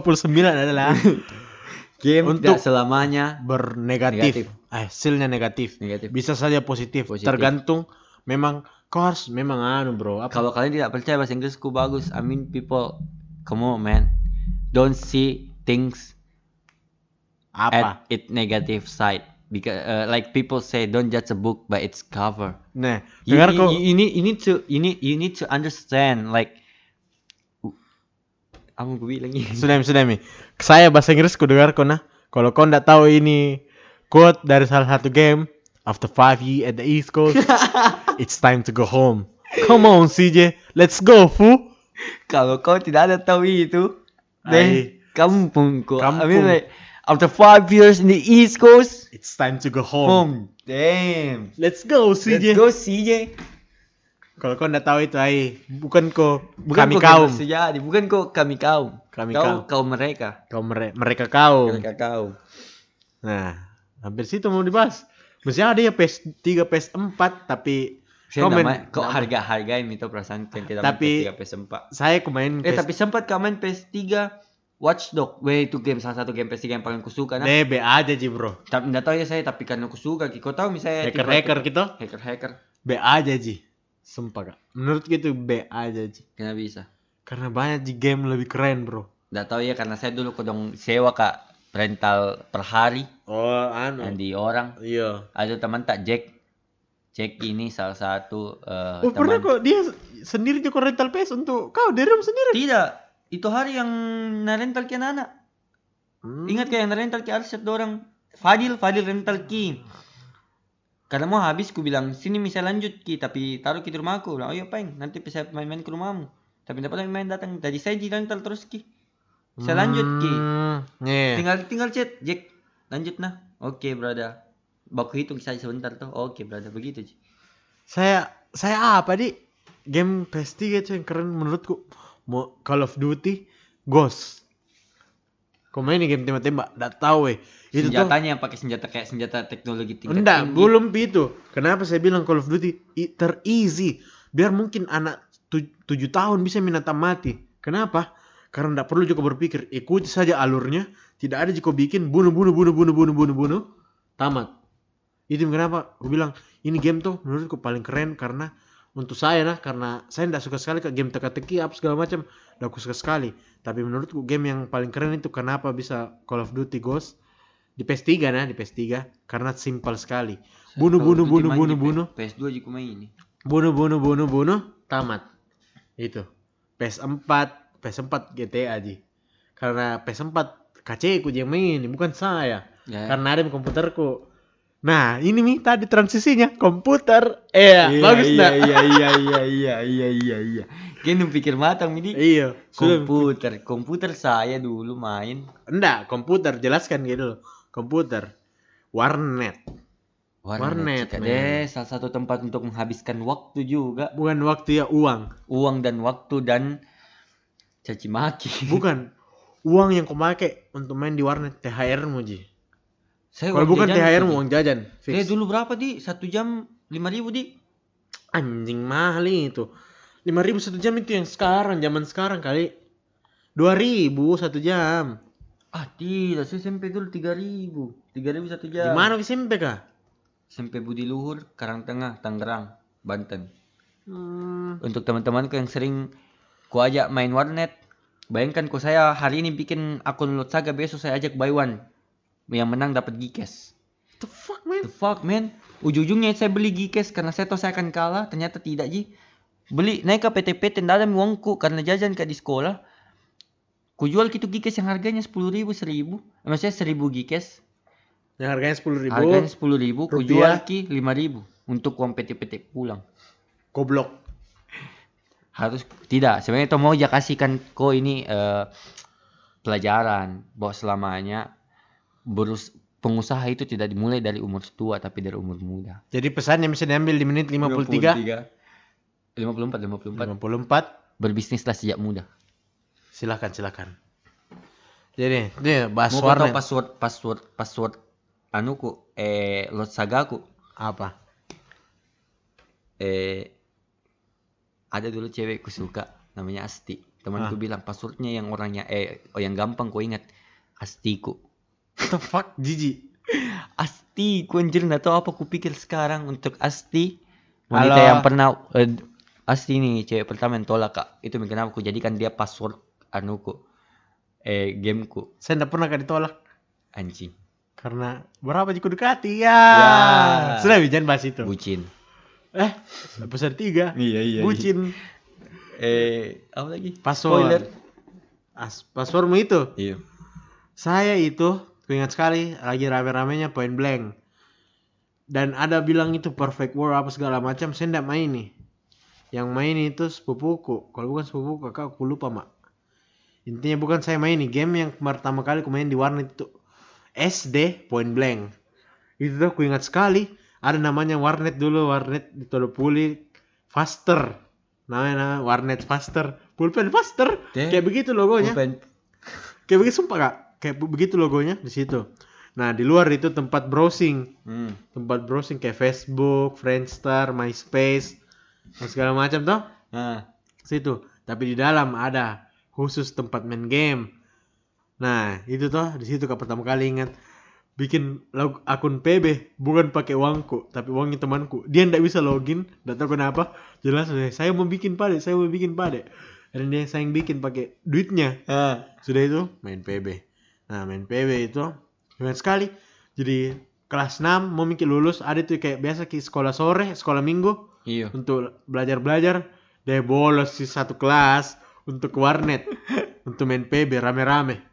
adalah game Untuk- tidak selamanya bernegatif. Negatif. Eh, hasilnya negatif. negatif Bisa saja positif. Positif. Tergantung memang kau harus memang anu bro. Kalau kalian tidak percaya bahasa Inggrisku bagus I mean people come on man don't see things apa? at its negative side because uh, like people say don't judge a book by its cover Nah, you, dengar you, kok. you, you need you need to you need you need to understand like apa gue bilang ini Sudah sudah mi. Saya bahasa Inggris ku dengar kok nah. Kalau kau ndak tahu ini quote dari salah satu game, after five years at the East Coast, it's time to go home. Come on CJ, let's go fu. kalau kau tidak ada tahu itu deh kampung kok I mean like after five years in the East Coast It's time to go home. home damn Let's go let's CJ. go CJ Kalau kau ndak tahu itu ai, bukan kau bukan kami kaum, sejati bukan kok kami kaum Kami kau kaum. kaum mereka kau mere- mereka kaum. mereka kaum Nah, hampir situ mau dibahas. Mesti ada ya PS3, PS4, tapi saya Komen. nama, kok Nama. harga hargain itu perasaan kan tidak Tapi- main PS3 PS4 saya kemarin Eh PS... tapi sempat kau main PS3 Watch Dog. Weh itu game salah satu game PS3 yang paling kusuka nah. DB aja Ji bro. Tapi enggak tahu ya saya tapi karena kusuka. Kau tahu misalnya Hacker-hacker gitu. Hacker-hacker. B aja Ji. Sumpah kak. Menurut gitu B aja Ji. Kenapa bisa? Karena banyak Ji game lebih keren bro. Enggak tahu ya karena saya dulu kodong sewa kak rental per hari Oh anu. di orang. Iya. Ada teman tak Jack. Jack ini salah satu eh, Oh pernah teman. kok dia sendiri juga rental PS untuk kau di room sendiri. Tidak. Itu hari yang narental ke anak. Hmm. Ingat kayak yang rental ke Arset dorang. Fadil, Fadil rental ki. Karena mau habis ku bilang sini bisa lanjut ki tapi taruh ki di rumahku. Bilang, oh iya peng nanti bisa main-main ke rumahmu. Tapi dapat main datang. Jadi saya di rental terus ki. Saya lanjut ki. Hmm, yeah. Tinggal tinggal chat Jack lanjut nah. Oke brother. Baku hitung saya sebentar tuh. Oke brother begitu Ji. Saya saya apa di game PS3 itu yang keren menurutku mau Call of Duty Ghost. Kau main game tembak-tembak, nggak tahu weh. Itu tuh Senjatanya yang pakai senjata kayak senjata teknologi tingkat enggak, tinggi. belum itu. Kenapa saya bilang Call of Duty i- ter-easy? Biar mungkin anak tu- tujuh tahun bisa minata mati. Kenapa? Karena enggak perlu juga berpikir, ikuti saja alurnya. Tidak ada juga bikin bunuh bunuh bunuh bunuh bunuh bunuh bunuh. Tamat. Itu kenapa aku bilang ini game tuh menurutku paling keren karena untuk saya nah karena saya tidak suka sekali ke game teka-teki apa segala macam tidak aku suka sekali tapi menurutku game yang paling keren itu kenapa bisa Call of Duty Ghost di PS3 nah di PS3 karena simpel sekali bunuh bunuh bunuh bunuh bunuh PS2 juga main ini. bunuh bunuh bunuh bunuh tamat itu PS4 PS4 GTA aja karena PS4 KC ku yang main bukan saya. Ya. karena ada di komputerku. Nah ini nih tadi transisinya komputer. Eh Iya, bagus iya, nggak? iya iya iya iya iya iya iya. Kayaknya pikir matang ini. iya Komputer, komputer saya dulu main. Enggak komputer. Jelaskan gitu loh. Komputer. Warnet. Warnet, men. Deh, salah satu tempat untuk menghabiskan waktu juga, bukan waktu ya uang. Uang dan waktu dan caci maki. bukan. Uang yang kau pakai untuk main di warnet THR mu ji. Saya kalau bukan jajan THR mu uang jajan fix. Dulu berapa di? Satu jam lima ribu di? anjing mahal itu. lima ribu satu jam itu yang sekarang zaman sekarang kali. dua ribu satu jam. Ah tidak, saya SMP dulu tiga ribu, tiga ribu satu di jam. mana SMP kah? SMP Budi Luhur, Karangtengah, Tangerang, Banten. hmm, Untuk teman-temanku yang sering ku ajak main warnet, bayangkan ku saya hari ini bikin akun Lot Saga, besok saya ajak buy one. Yang menang dapat Gcash. the fuck man The fuck man? Ujung-ujungnya saya beli Gcash karena saya tahu saya akan kalah, ternyata tidak ji. Beli naik ke PT-PT ada uangku karena jajan ke di sekolah. Ku jual gitu Gcash yang harganya sepuluh ribu, seribu. Eh, Maksudnya seribu Gcash. yang harganya sepuluh ribu Harganya sepuluh ribu, ku jual ki lima ribu untuk uang PT-PT pulang. goblok harus tidak. Sebenarnya itu mau ya kasihkan kok ini eh, pelajaran bahwa selamanya berus pengusaha itu tidak dimulai dari umur tua tapi dari umur muda. Jadi pesannya bisa diambil di menit 53 54 54 54 berbisnislah sejak muda. Silakan silakan. Jadi ini kau tahu warnet password password password anuku? Eh lot sagaku? Apa? Eh ada dulu cewekku suka namanya Asti temanku Ah. bilang passwordnya yang orangnya eh oh yang gampang kau ingat Astiku what the fuck jijik Asti, ku anjir nggak tahu apa ku pikir sekarang untuk Asti. Wanita Halo. yang pernah eh, Asti nih cewek pertama yang tolak kak. Itu kenapa ku jadikan dia password anuku. Eh gameku saya tidak pernah kali tolak anjing. Karena berapa jiku dekati ya. Ya. Sudah jangan bahas itu. bucin eh, episode 3. iya Bucin. eh apa lagi Password. Spoiler. As passwordmu itu. iya Saya itu, ingat sekali lagi rame-ramenya point blank. Dan ada bilang itu perfect war apa segala macam, saya ndak main nih. Yang main itu sepupuku. Kalau bukan sepupuku, kakak aku lupa mak. Intinya bukan saya main nih, game yang pertama kali aku main di warnet itu SD point blank. Itu tuh aku ingat sekali. Ada namanya warnet dulu, warnet di Todopuli Faster. Namanya, namanya warnet Faster. Pulpen Faster. Deh. Kayak begitu logonya. Pulpen. Kayak begitu sumpah kak. Kayak be- begitu logonya di situ. Nah di luar itu tempat browsing, Hmm. tempat browsing kayak Facebook, Friendster, MySpace, dan segala macam toh. Nah, Situ. Tapi di dalam ada khusus tempat main game. Nah itu toh di situ kak pertama kali ingat bikin log- akun PB bukan pakai uangku tapi uangnya temanku. Dia ndak bisa login ndak tahu kenapa. Jelas eh, saya mau bikin pade saya mau bikin pade dan dia sayang bikin pakai duitnya. Ah. sudah itu main PB nah main PB itu keren sekali. Jadi kelas 6 mau mikir lulus ada tuh kayak biasa ki sekolah sore sekolah minggu. Iya. Untuk belajar belajar dia bolos si satu kelas untuk ke warnet. Untuk main PB rame-rame.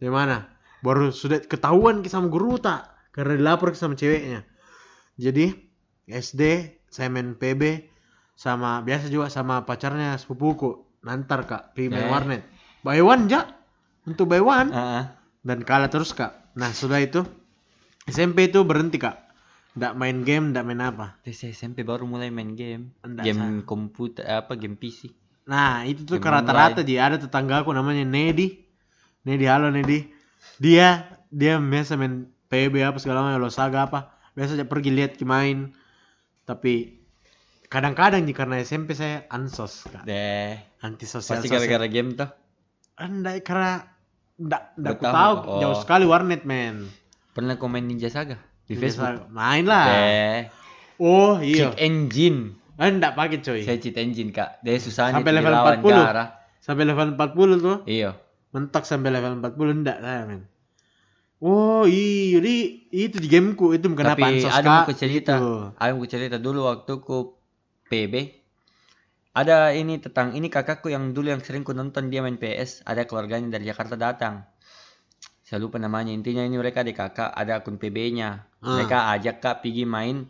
Di mana baru sudah ketahuan sama guru tak karena dilapor sama ceweknya. Jadi SD saya main PB sama biasa juga sama pacarnya sepupuku. Nantar kak pergi main Eh. warnet. By one ja untuk by one. Ah. dan kalah terus kak. Nah sudah itu SMP itu berhenti kak. Ndak main game ndak main apa. Saya SMP baru mulai main game. Enggak, game komputer apa game PC Nah, itu tuh rata-rata ji ada tetangga aku namanya Nedi. Nedi, halo Nedi. Dia dia biasa main PB apa segala macam, Losaga apa. Biasa aja pergi lihat main. Tapi kadang-kadang ji karena SMP saya ansos kak. deh Anti sosial. pasti gara-gara game tuh Andai karena ndak ndak tahu, tahu oh. jauh sekali warnet men. pernah komen Ninja Saga di Jadi Facebook saya Main lah. deh Oh iya. cheat engine ndak pakai coy. saya cheat engine kak dia susahnya Sampai level dilawan 40. Gara. Sampai level 40 tuh. iya mentok sampai level 40 enggak saya men. Oh iya di itu di gameku itu kenapa tapi ansos ada mau cerita Gitu. ada mau cerita dulu waktu ku PB ada ini tentang ini kakakku yang dulu yang sering ku nonton dia main PS ada keluarganya dari Jakarta datang. Saya lupa namanya intinya ini mereka ada kakak ada akun PB-nya Ah. mereka ajak kak pergi main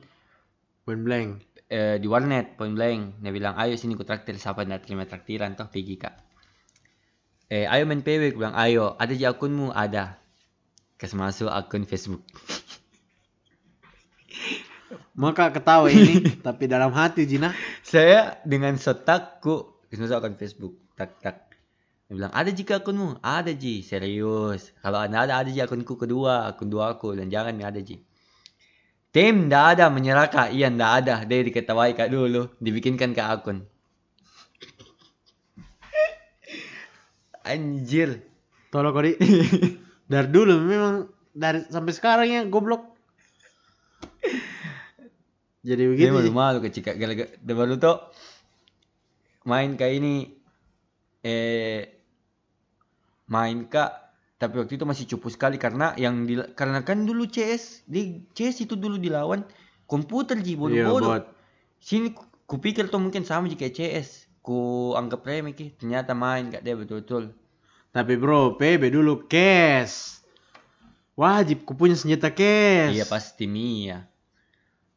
point blank. eh, di warnet point blank. Dia bilang ayo sini ku traktir siapa yang terima traktiran toh pergi kak eh ayo main PB ku bilang ayo ada di akunmu. Ada. Kas masuk akun Facebook. Maka ketawa ini tapi dalam hati Jina. Saya dengan setakku kas masuk akun Facebook. Tak tak. Dia bilang ada jika akunmu? Ada ji. Serius? Kalau anda ada ada ji akunku kedua akun dua aku dan jangan ada ji. Tim ndak ada menyerah kak. Iya ndak ada. Dia diketawai kak dulu dibikinkan ke akun anjir. Tolong kodi. Dari dulu memang dari sampai sekarang ya goblok. Jadi Dia begitu malu malu kecil kak gara-gara dia baru tuh main kayak ini. Eh main kak. Tapi waktu itu masih cupu sekali karena yang di, karena kan dulu CS di CS itu dulu dilawan komputer ji. Iya, bodoh-bodoh bot. sini ku, kupikir tuh mungkin sama jika CS ku anggap remeh ki ternyata main kak dia betul-betul. Tapi bro PB dulu cash. Wajib ku punya senjata cash. Iya pasti Mia.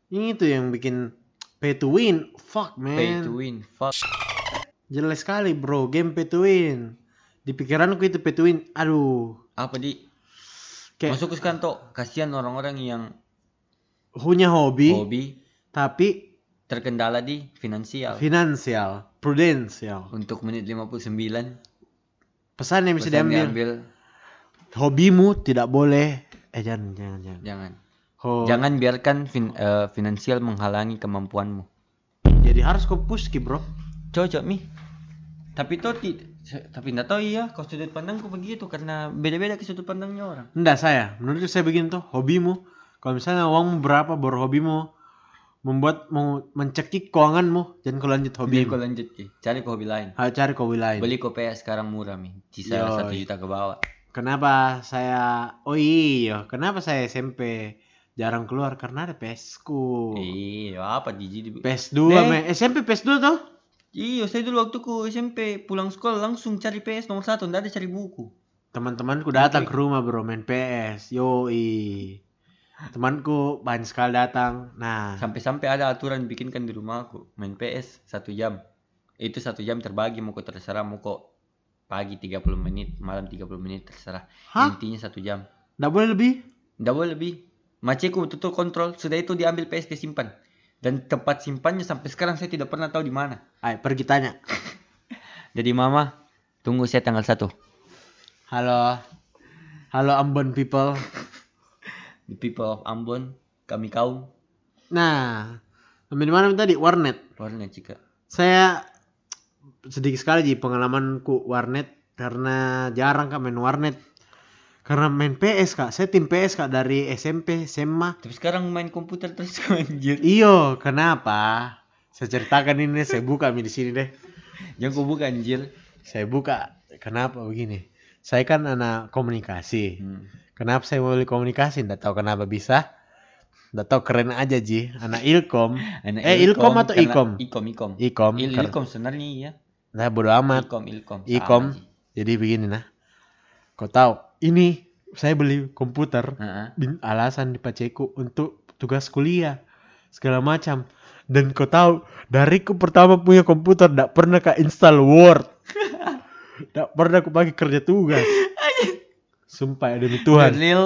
Itu yang bikin pay to win. Fuck man. Pay to win fuck. Jelas sekali bro, game pay to win. Di pikiranku itu pay to win. Aduh, apa di? Kayak masuk ke kantor kasihan orang-orang yang punya hobi, hobi. Tapi terkendala di finansial finansial, prudensial. untuk menit 59 Pesan yang bisa pesan diambil. diambil Hobimu tidak boleh. Eh jangan, jangan, jangan. jangan Ho- jangan biarkan fin- eh, finansial menghalangi kemampuanmu Jadi harus kau push ki bro. cocok mi tapi ti- tapi nggak tahu ya kalau sudut pandangku begitu karena beda-beda ke sudut pandangnya orang Enggak saya, menurut saya begini tuh, hobimu. Kalau misalnya uangmu berapa baru hobimu membuat mau mencekik keuanganmu, jangan kau lanjut Hobi kau lanjut Ki. cari ke hobi lain. Ayo cari hobi lain. beli kopi sekarang murah mi. Sisa Yoi. satu juta ke bawah. Kenapa saya oh iya kenapa saya SMP jarang keluar? Karena ada PS-ku Iya, apa di PS2 Deh. me SMP PS2 tuh Iya, saya dulu waktu ku SMP pulang sekolah langsung cari PS nomor satu, nggak ada cari buku. teman-temanku datang ke rumah bro main PS yoi temanku banyak sekali datang nah Sampai-sampai ada aturan bikinkan di rumahku, main PS satu jam. Itu satu jam terbagi mau kok terserah mau kok pagi 30 menit, malam 30 menit terserah. Hah? Intinya satu jam. nggak boleh lebih Nggak boleh lebih. Maceku betul kontrol, sudah itu diambil PS disimpan. Dan tempat simpannya sampai sekarang saya tidak pernah tahu di mana. ayo pergi tanya Jadi mama, tunggu saya tanggal 1. halo halo Ambon people The people of Ambon, kami kaum, nah sampai di mana tadi? Warnet. Warnet jika. saya sedikit sekali ji pengalamanku warnet karena jarang kak main warnet. Karena main PS kak. Saya tim PS kak dari SMP SMA Tapi sekarang main komputer terus anjir. iyo kenapa? Saya ceritakan ini saya buka di sini deh. Jangan kau buka anjir. saya buka kenapa begini saya kan anak komunikasi Hmm. kenapa saya mau beli komunikasi nggak tahu kenapa bisa nggak tahu keren aja ji anak ilkom Anak Eh, Ilkom atau karena- Ikom? Ikom, Ikom. ikom Il, Ilkom sebenarnya iya. nah bodo amat Ilkom, Ilkom. Ikom. jadi begini nah kau tahu ini saya beli komputer Heeh. bin- alasan di Paceku untuk tugas kuliah segala macam dan kau tahu dari ku pertama punya komputer tidak pernah kak install Word tidak pernah aku pakai kerja tugas sumpah ya demi Tuhan real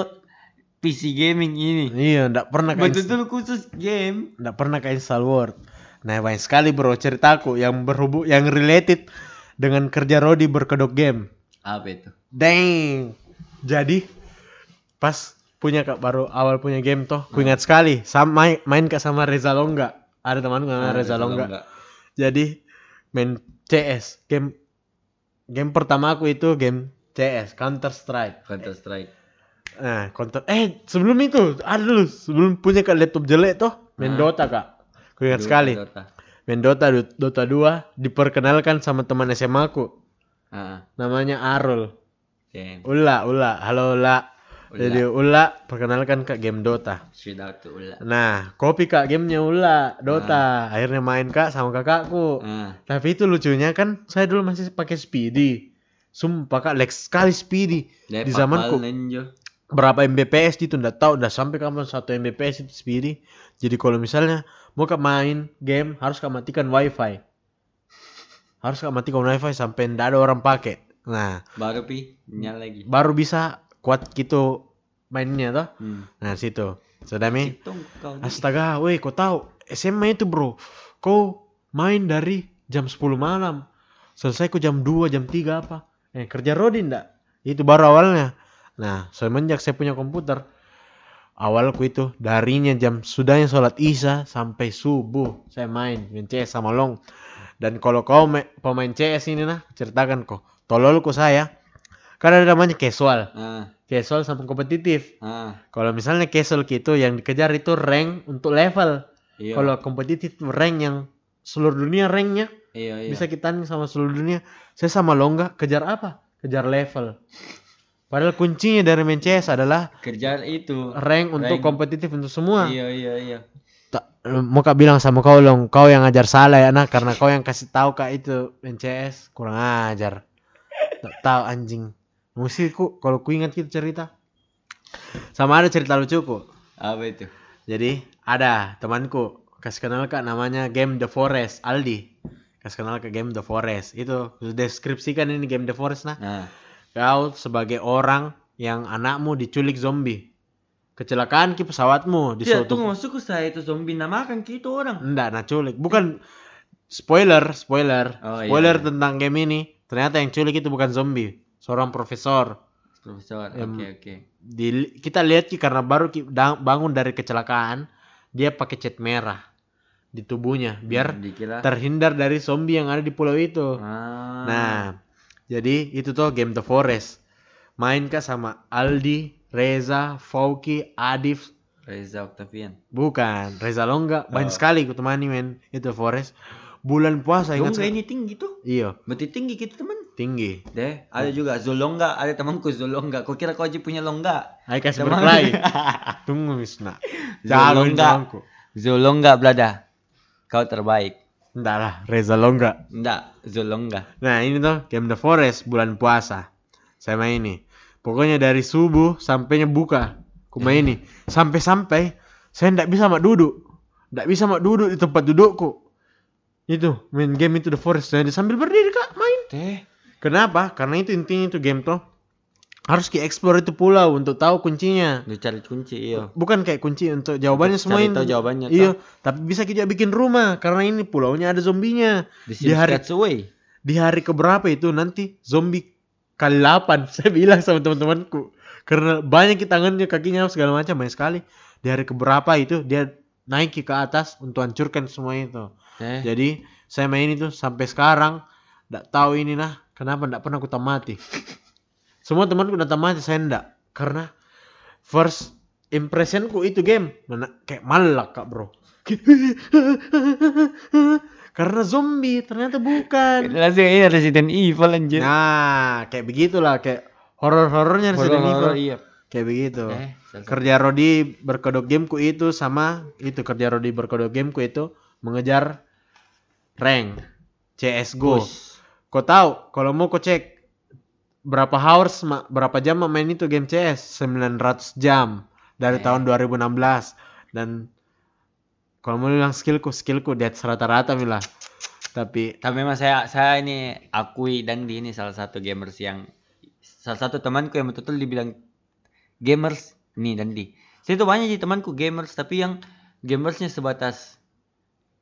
PC gaming ini. iya tidak pernah install, Betul-betul khusus game. nggak pernah kak install Word nah banyak sekali bro ceritaku yang berhubung yang related dengan kerja Rodi berkedok game Apa itu? Dang. Jadi pas punya kak baru awal punya game toh, ku ingat sekali sama main kak sama Reza Longga. Ada temanku namanya Ah, Reza Longga. Jadi main CS, game game pertama aku itu game CS, Counter Strike. Counter Strike. Nah, counter eh sebelum itu ada dulu sebelum punya kak laptop jelek toh, main Ah. Dota kak. Ku ingat Dota, sekali. Dota. Main Dota Dota 2 diperkenalkan sama teman SMA aku. Ah, Namanya Arul. Ula, Ula. Halo Ula. Ula. Jadi Ula perkenalkan kak game Dota. Out to Ula. Nah, kopi kak gamenya Ula Dota. Akhirnya main kak sama kakakku. Ah, Tapi itu lucunya kan saya dulu masih pakai Speedy. Sumpah kak, lag sekali Speedy. Di Lepak zamanku Pal Ninja. berapa Mbps gitu nggak tahu udah sampai kapan satu Mbps itu Speedy. Jadi kalau misalnya mau kak main game harus kak matikan WiFi. Harus kak matikan WiFi sampai ndak ada orang pakai. Nah, Baru pi nyala lagi. baru bisa kuat gitu mainnya toh. Hmm. Nah, situ. Sudah mi. Kau. Astaga, weh, kau tahu SMA itu bro, kau main dari jam 10 malam, selesai ku jam 2, jam 3 apa? Eh, kerja Rodi ndak? Itu baru awalnya. Nah, semenjak saya punya komputer, awalku itu darinya jam sudahnya sholat isya sampai subuh saya main main CS sama Long. Dan kalau kau pemain CS ini nah, ceritakan kok, tololku saya, kan ada namanya casual, Ah, casual sama kompetitif. ah. Kalau misalnya casual gitu yang dikejar itu rank untuk level. Iya. Kalau kompetitif rank yang seluruh dunia ranknya iya, iya. bisa kita sama seluruh dunia. Saya sama Longga kejar apa? Kejar level. Padahal kuncinya dari main CS adalah kerjaan itu. rank untuk Rank. kompetitif untuk semua. Iya, iya, iya. Mau kak bilang sama kau Long, kau yang ngajar salah ya nah karena kau yang kasih tahu kak itu main CS kurang ajar. Tak tahu anjing. Mesti ku kalau ku ingat gitu cerita. Sama ada cerita lucuku. Apa itu? Jadi ada temanku kasih kenal kak namanya Game The Forest Aldi. Kasih kenal ke Game The Forest itu deskripsikan ini Game The Forest nah. Nah, Kau sebagai orang yang anakmu diculik zombie. Kecelakaan ki pesawatmu di Tidak, suatu tunggu masuk saya itu zombie namakan gitu orang. Enggak, nah culik. Bukan spoiler, spoiler. Oh, iya, spoiler iya. tentang game ini. Ternyata yang culik itu bukan zombie, seorang profesor. Profesor, oke, Em, oke. Di, kita lihat ki karena baru ki bangun dari kecelakaan, dia pakai cat merah di tubuhnya biar Hmm, dikira. terhindar dari zombie yang ada di pulau itu. Ah. Nah, jadi itu tuh game The Forest. Main kah sama Aldi, Reza, Fauki, Adif, Reza Octavian. bukan Reza Longga. Banyak Oh. sekali ku temani men itu Forest. Bulan puasa ingat saya. ini tinggi tuh. Iya, Berarti tinggi kita teman. tinggi. Deh, ada juga Zolongga, ada temanku Zolongga. Kau kira kau aja punya longga? Ayo kasih Teman. berkelahi. Tunggu Misna. Zolongga. temanku. Zolongga, brada. Kau terbaik. Enggak lah, Reza Longga. Enggak, Zolongga. Nah ini tuh Game the Forest bulan puasa. Saya main ini. Pokoknya dari subuh sampainya buka. Aku main ini. Sampai-sampai saya ndak bisa mak duduk. Ndak bisa mak duduk di tempat dudukku. Itu main game itu The Forest. Jadi sambil berdiri kak main. Teh. Kenapa? Karena itu intinya itu game tuh harus ki explore itu pulau untuk tahu kuncinya. Udah cari kunci, iya. Bukan kayak kunci untuk jawabannya semua Cari tahu jawabannya. Iya, tapi bisa kita bikin rumah karena ini pulaunya ada zombinya. Di Di hari- Away. Di hari keberapa itu nanti zombie kali 8 saya bilang sama teman-temanku karena banyak tangannya kakinya segala macam banyak sekali di hari keberapa itu dia naik ke atas untuk hancurkan semua itu Teh. jadi saya main itu sampai sekarang nggak tahu ini nah kenapa nggak pernah aku tamati semua temanku udah tamati saya ndak karena first impressionku itu game mana kayak malak kak bro karena zombie ternyata bukan Langsung ini Resident Evil anjir. Nah, kayak begitulah kayak horor-horornya Resident Horor-horor, Evil. iya. Kayak begitu. Satu. Kerja Rodi berkedok gameku itu sama itu kerja Rodi berkedok gameku itu mengejar rank CS:GO. Push. Kau tahu kalau mau kau cek berapa hours ma- berapa jam main itu game CS 900 jam dari Eh. tahun 2016 dan kalau mau bilang skillku skillku di atas rata-rata milah tapi Tapi memang saya saya ini akui dan di ini salah satu gamers yang salah satu temanku yang betul-betul dibilang gamers nih dan di. Saya tuh banyak sih temanku gamers tapi yang gamersnya sebatas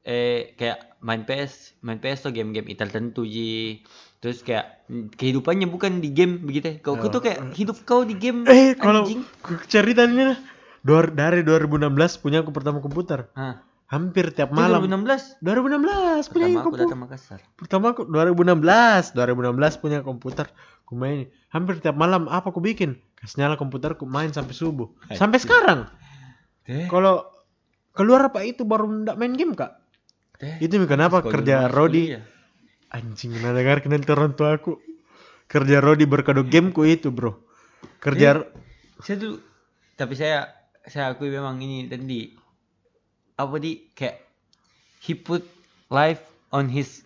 eh kayak main PS, main PS tuh game-game tertentu ji. Terus kayak mm, kehidupannya bukan di game begitu. Kau kau tuh kayak hidup kau di game. Eh, kalau anjing. ku cerita ini lah. Dua- dari 2016 punya aku pertama komputer. Hah. Hampir tiap Itu malam. 2016. 2016 punya Pertama aku komputer. datang Makassar. Pertama aku 2016. 2016 punya komputer. Ku main. Hampir tiap malam apa aku bikin? Nyala komputer ku main sampai subuh. Sampai sekarang. Kalau keluar apa itu baru ndak main game kak? Teh. Itu kenapa Sekolah kerja Rodi kuliah. anjing nah dengar nanti orang tua aku kerja Rodi berkedok gameku itu bro kerja saya dulu tapi saya saya akui memang ini dan di apa di kayak he put life on his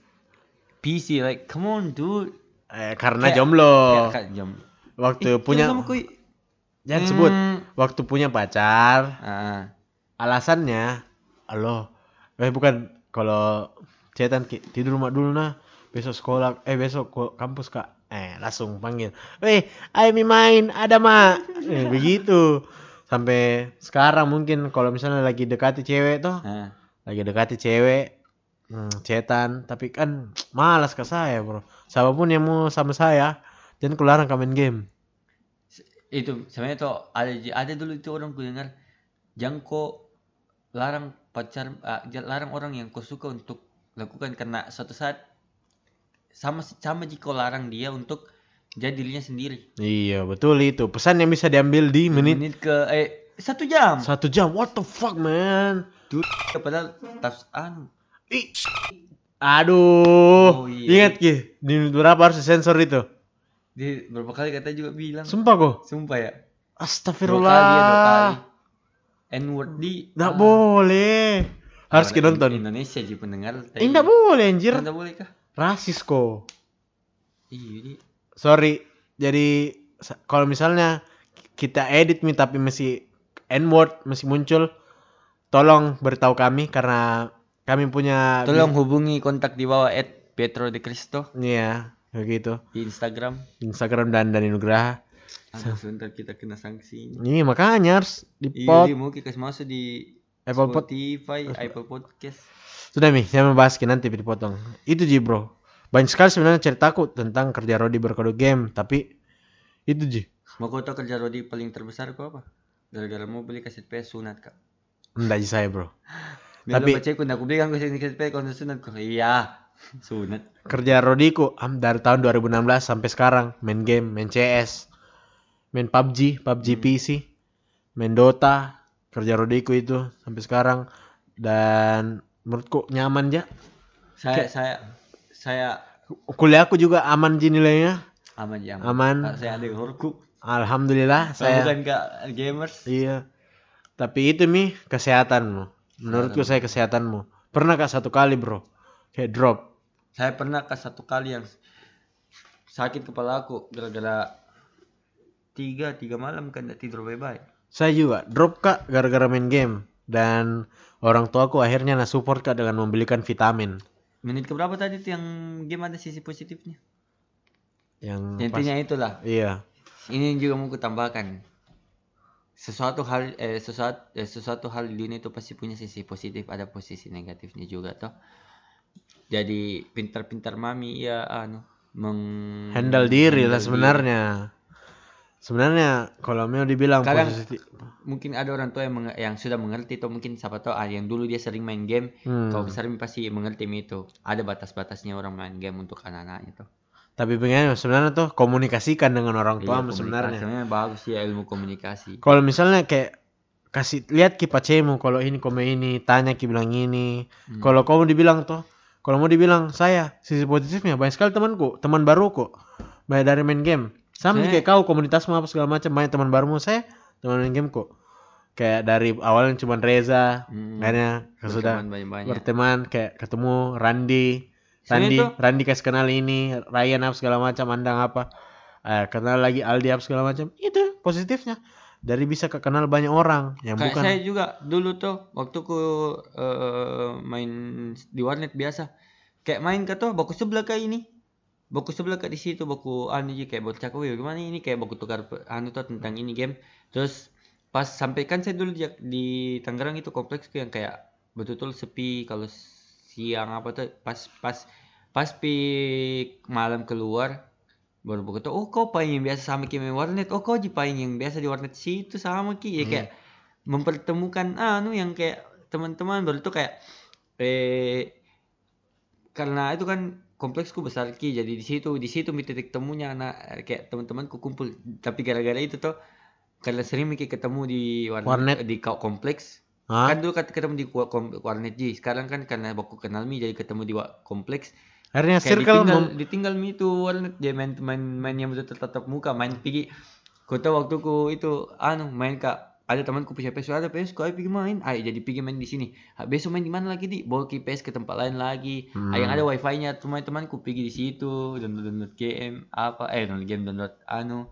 PC like come on dude eh, karena Kayak- jomblo kan jam waktu Ih, punya jangan jangan sebut. Hmm. waktu punya pacar. Ah, alasannya halo eh bukan kalau cetan tidur rumah dulu nah besok sekolah eh besok ke kampus kak. Eh langsung panggil eh ayo mi main ada mak. Eh, begitu. Sampai sekarang mungkin kalau misalnya lagi dekati cewek tuh ah. lagi dekati cewek hmm, cetan tapi kan malas ke saya bro. Siapa pun yang mau sama saya jangan kelarang main game. Itu sebenarnya tuh ada ada dulu itu orang ku dengar jangan kau larang pacar jangan larang orang yang kau suka untuk lakukan karena suatu saat sama sama jika larang dia untuk jadi dirinya sendiri. Iya betul itu. Pesan yang bisa diambil di menit menit ke eh satu jam. Satu jam. What the fuck man? Duh, padahal tas anu. Ih. Aduh, Oh, iya. ingat ki, di menit berapa harus sensor itu? Dia berapa kali kata juga bilang Sumpah kok. sumpah ya dua kali ya dua kali Astagfirullah. N word di Nggak ah, boleh. Harus kita nonton. Indonesia sih pendengar Eh, nggak boleh anjir. Nggak boleh kah Rasis kok. iya di Sorry. Jadi kalau misalnya kita edit nih tapi masih N-word masih muncul, tolong beritahu kami karena kami punya tolong hubungi kontak di bawah at Petro de Cristo Iya, begitu. di Instagram Instagram dan Dani Nugraha. Aduh, sebentar kita kena sanksi Ini makanya harus di iya pot di mau kita kasih masuk di Apple Pod. Spotify Apple Podcast Sudah Mi, saya membahas nanti dipotong. Itu Ji bro. Banyak sekali sebenarnya ceritaku tentang kerja Rodi berkode game, tapi itu Ji. mau kau tahu kerja Rodi paling terbesar kau apa gara-gara mau beli kaset PS sunat kak Enggak Ji saya bro. Tapi baca aku beli kan kaset PS kau sunat kau iya sunat Kerja Rodiku am, dari tahun 2016 sampai sekarang main game, main CS, main PUBG, PUBG Hmm. PC, main Dota. Kerja Rodiku itu sampai sekarang dan menurutku nyaman ya. Saya saya saya kuliahku juga aman ji nilainya aman ya. Aman. Kak, Saya ada horku. alhamdulillah Saya saya bukan kak gamers. iya tapi itu mi kesehatanmu menurutku saya kesehatanmu pernah kak satu kali bro kayak drop Saya pernah ke satu kali yang sakit kepala aku gara-gara tiga tiga malam kan tidak tidur baik-baik. saya juga drop kak gara-gara main game dan orang tuaku akhirnya na support kak dengan membelikan vitamin Menit keberapa tadi tuh yang game ada sisi positifnya? yang pas- Intinya itulah. iya Ini juga mau kutambahkan. Sesuatu hal eh sesuatu eh, sesuatu hal di dunia itu pasti punya sisi positif, ada posisi negatifnya juga toh. Jadi pintar-pintar mami ya anu meng handle diri lah sebenarnya sebenarnya kalau mau dibilang Kadang- positif Mungkin ada orang tua yang menge- yang sudah mengerti atau mungkin siapa tahu ah, yang dulu dia sering main game, Hmm. kalau besar pasti mengerti itu. Ada batas-batasnya orang main game untuk anak-anak itu. tapi bagaimana sebenarnya tuh komunikasikan dengan orang tua Iya, sebenarnya bagus ya ilmu komunikasi. kalau misalnya kayak kasih lihat ki pacemu kalau ini kome ini tanya ki bilang ini Hmm. kalau kamu dibilang tuh kalau mau dibilang saya sisi positifnya banyak sekali temanku teman baruku. Banyak dari main game. Sama Saya- kayak kau komunitasmu apa segala macam banyak teman barumu saya teman main game kok kayak dari awalnya cuma Reza Hmm. akhirnya sudah Berteman kayak ketemu Randi Randi Randi kasih kenal ini Ryan apa segala macam Andang apa eh, kenal lagi Aldi apa segala macam. Itu positifnya dari bisa ke kenal banyak orang yang Kayak bukan saya juga dulu tuh waktu ku eh, main di warnet biasa. Kayak main ke tuh baku sebelah kayak ini. Baku sebelah kayak di situ baku anu ji kayak bocah wih gimana ini kayak baku tukar anu tuh tentang ini game. Terus pas sampai kan saya dulu di, di Tangerang itu kompleks yang kayak betul-betul sepi kalau siang apa tuh pas pas pas pi malam keluar baru begitu oh kau paling yang biasa sama ki main warnet. Oh kau ji paling yang biasa di warnet situ sama ki. Ya Hmm. kayak mempertemukan anu yang kayak teman-teman. Baru tuh kayak eh karena itu kan kompleksku besar ki. Jadi di situ di situ mi titik temunya anak eh, kayak teman-temanku kumpul. Tapi gara-gara itu tuh karena sering Miki ketemu di warnet, Warnet. di kau kompleks. Hah? kan dulu ketemu di warnet ji. Sekarang kan karena aku kenal mi jadi ketemu di kompleks akhirnya kayak circle ditinggal, mem- ditinggal mi itu warnet dia main main main yang betul tatap muka main pergi. Kota waktu ku itu anu main kak ada temanku punya PS ada PS ayo pergi main. Ayo jadi pergi main di sini. Besok main di mana lagi di? Bawa PS ke tempat lain lagi. Hmm. Yang ada wifi-nya cuma temanku pergi di situ. Download download game apa eh download game download anu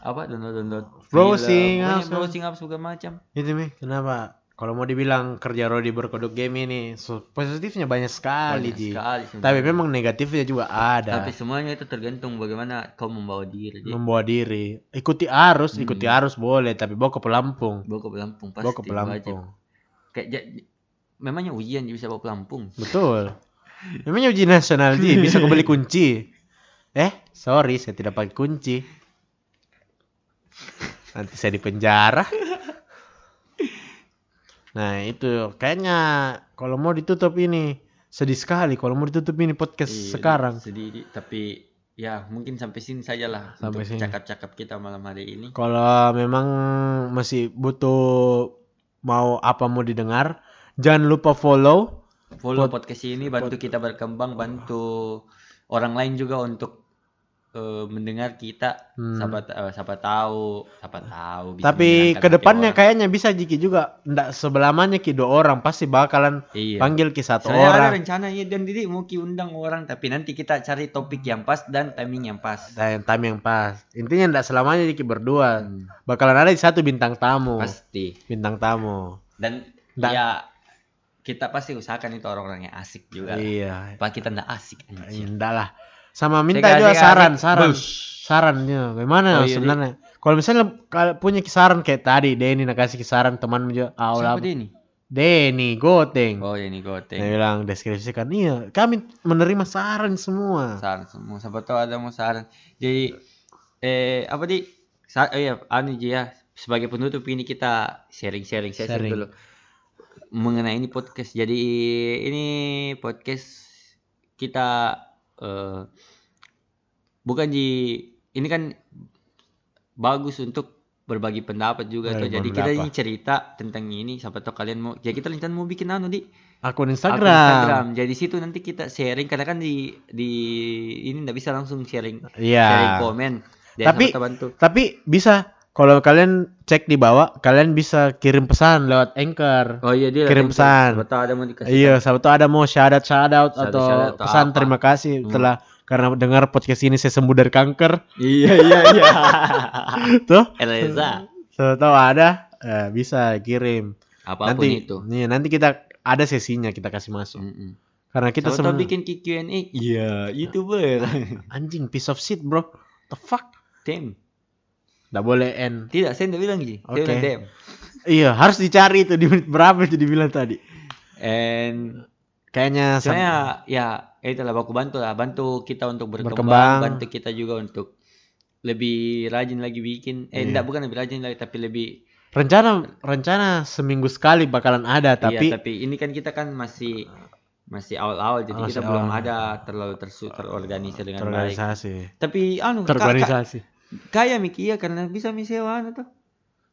apa download download Browsing, film, browsing apa segala macam. Itu mi kenapa kalau mau dibilang kerja Rodi berkodok game ini so, positifnya banyak sekali Banyak ji. sekali tapi sebenarnya. memang negatifnya juga ada. Tapi semuanya itu tergantung bagaimana kau membawa diri Ji. membawa diri. Ikuti arus Hmm. ikuti arus boleh tapi bawa ke pelampung. Bawa ke Pelampung pasti bawa ke wajib. pelampung. Kayak ja- memangnya ujian dia bisa bawa pelampung? Betul. Memangnya uji nasional ji? Bisa kembali kunci? Eh sorry saya tidak pakai kunci. Nanti saya di penjara nah itu. Kayaknya kalau mau ditutup ini sedih sekali kalau mau ditutup ini podcast Iya, sekarang. sedih Di. tapi ya mungkin sampai sini saja lah Sampai untuk cakap-cakap kita malam hari ini. Kalau memang masih butuh mau apa mau didengar jangan lupa follow follow Pod- podcast ini bantu kita berkembang bantu orang lain juga untuk eh, mendengar kita Hmm. siapa eh, siapa tahu siapa tahu bisa tapi ke depannya kayaknya bisa Jiki juga ndak sebelamanya ki dua orang pasti bakalan iya. panggil ki satu Soalnya ada orang rencana ya dan Didi mau ki undang orang tapi nanti kita cari topik yang pas dan timing yang pas. dan time yang pas intinya ndak selamanya Jiki berdua Hmm, bakalan ada satu bintang tamu pasti. bintang tamu Dan Nggak. ya kita pasti usahakan itu orang-orang yang asik juga. iya Apa kita ndak asik anjir. indah lah sama minta juga saran saran Bus. sarannya gimana Oh, iya, sebenarnya kalau misalnya kalau punya kisaran kayak tadi Denny nak kasih kisaran teman juga ah Siapa dia nih? Denny Goteng Oh Dia goteng. bilang deskripsikan iya kami menerima saran semua Saran semua. Siapa tahu ada mau saran. Jadi eh apa di? Sa eh, ya, anu ya. Sebagai penutup ini kita sharing-sharing sesi Sharing. dulu mengenai ini podcast. Jadi ini podcast kita eh bukan di ini kan bagus untuk berbagi pendapat juga tuh. Berbagi Jadi kita ini cerita tentang ini. Siapa tahu kalian mau. Ya kita rencana mau bikin anu di Akun akun Instagram. Instagram. Jadi situ nanti kita sharing karena kan di di ini nggak bisa langsung sharing sharing Iya. komen. Jadi Tapi-. Tapi bisa kalau kalian cek di bawah, kalian bisa kirim pesan lewat Anchor. Oh iya dia kirim pesan. Siapa tahu ada mau dikasih. Iya, siapa tahu ada mau shout out shout out Shout out, atau pesan apa. terima kasih Hmm. telah karena dengar podcast ini saya sembuh dari kanker. Iya iya iya. Tuh, Eleza. siapa tahu ada eh, bisa kirim. Apa pun nanti itu. Nih, nanti kita ada sesinya kita kasih masuk. Mm-mm. Karena kita semua bikin Q&A. Iya, youtuber. anjing piece of shit, bro. The fuck? Damn. Nggak boleh end. Tidak, saya tidak bilang gitu. Saya Oke. bilang damn. Iya, harus dicari itu di menit berapa itu dibilang tadi. And Kayaknya sam- sebenarnya ya itulah baku bantu lah, bantu kita untuk berkembang, Berkembang. bantu kita juga untuk lebih rajin lagi bikin. Eh, Iya. enggak bukan lebih rajin lagi, tapi lebih rencana rencana seminggu sekali bakalan ada tapi, iya, tapi ini kan kita kan masih masih awal-awal jadi Masih kita belum awal. ada terlalu tersu terorganisir dengan baik. terorganisasi. Tapi anu Terorganisasi. Kaya Miki ya karena bisa misewa anu tuh.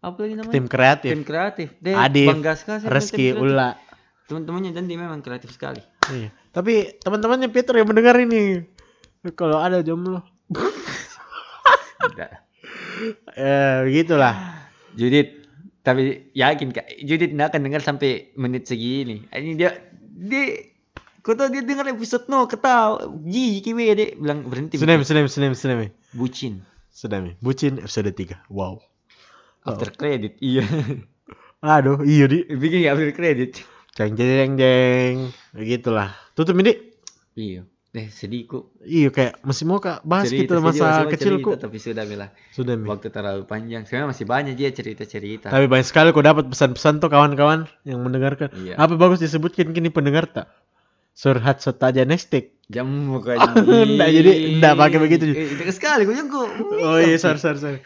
Apa lagi namanya? Tim kreatif. Tim kreatif. Deh, Adif, bangga sekali saya dengan tim Reski. Ula. Teman-temannya dan dia memang kreatif sekali. Iya. Tapi teman-temannya Peter yang mendengar ini kalau ada jomblo Enggak. eh begitulah. Judit tapi yakin kak Judit nggak akan dengar sampai menit segini ini dia dia kau tahu dia dengar episode no ketawa ji kiwe dia bilang berhenti Sudah, sudah, sudah, sudah. bucin Sudah, Mi. Bucin episode 3. Wow. after credit iya Aduh, iya di. bikin nggak after credit Jeng jeng jeng jeng. Begitulah. Tutup ini. iya deh sedihku Iya kayak masih mau kak bahas Cerita, gitu masa semua kecilku. cerita, tapi sudah bela Sudah, Mi. waktu terlalu panjang sebenarnya masih banyak dia cerita cerita Tapi banyak sekali kau dapat pesan-pesan tuh kawan-kawan yang mendengarkan. Iya. Apa bagus disebutkan kini pendengar tak? Surhat sotaja nestik. jam bukan Nggak, jadi nggak pakai begitu. eh, itu sekali gue kok Oh iya, sorry, sorry, sorry.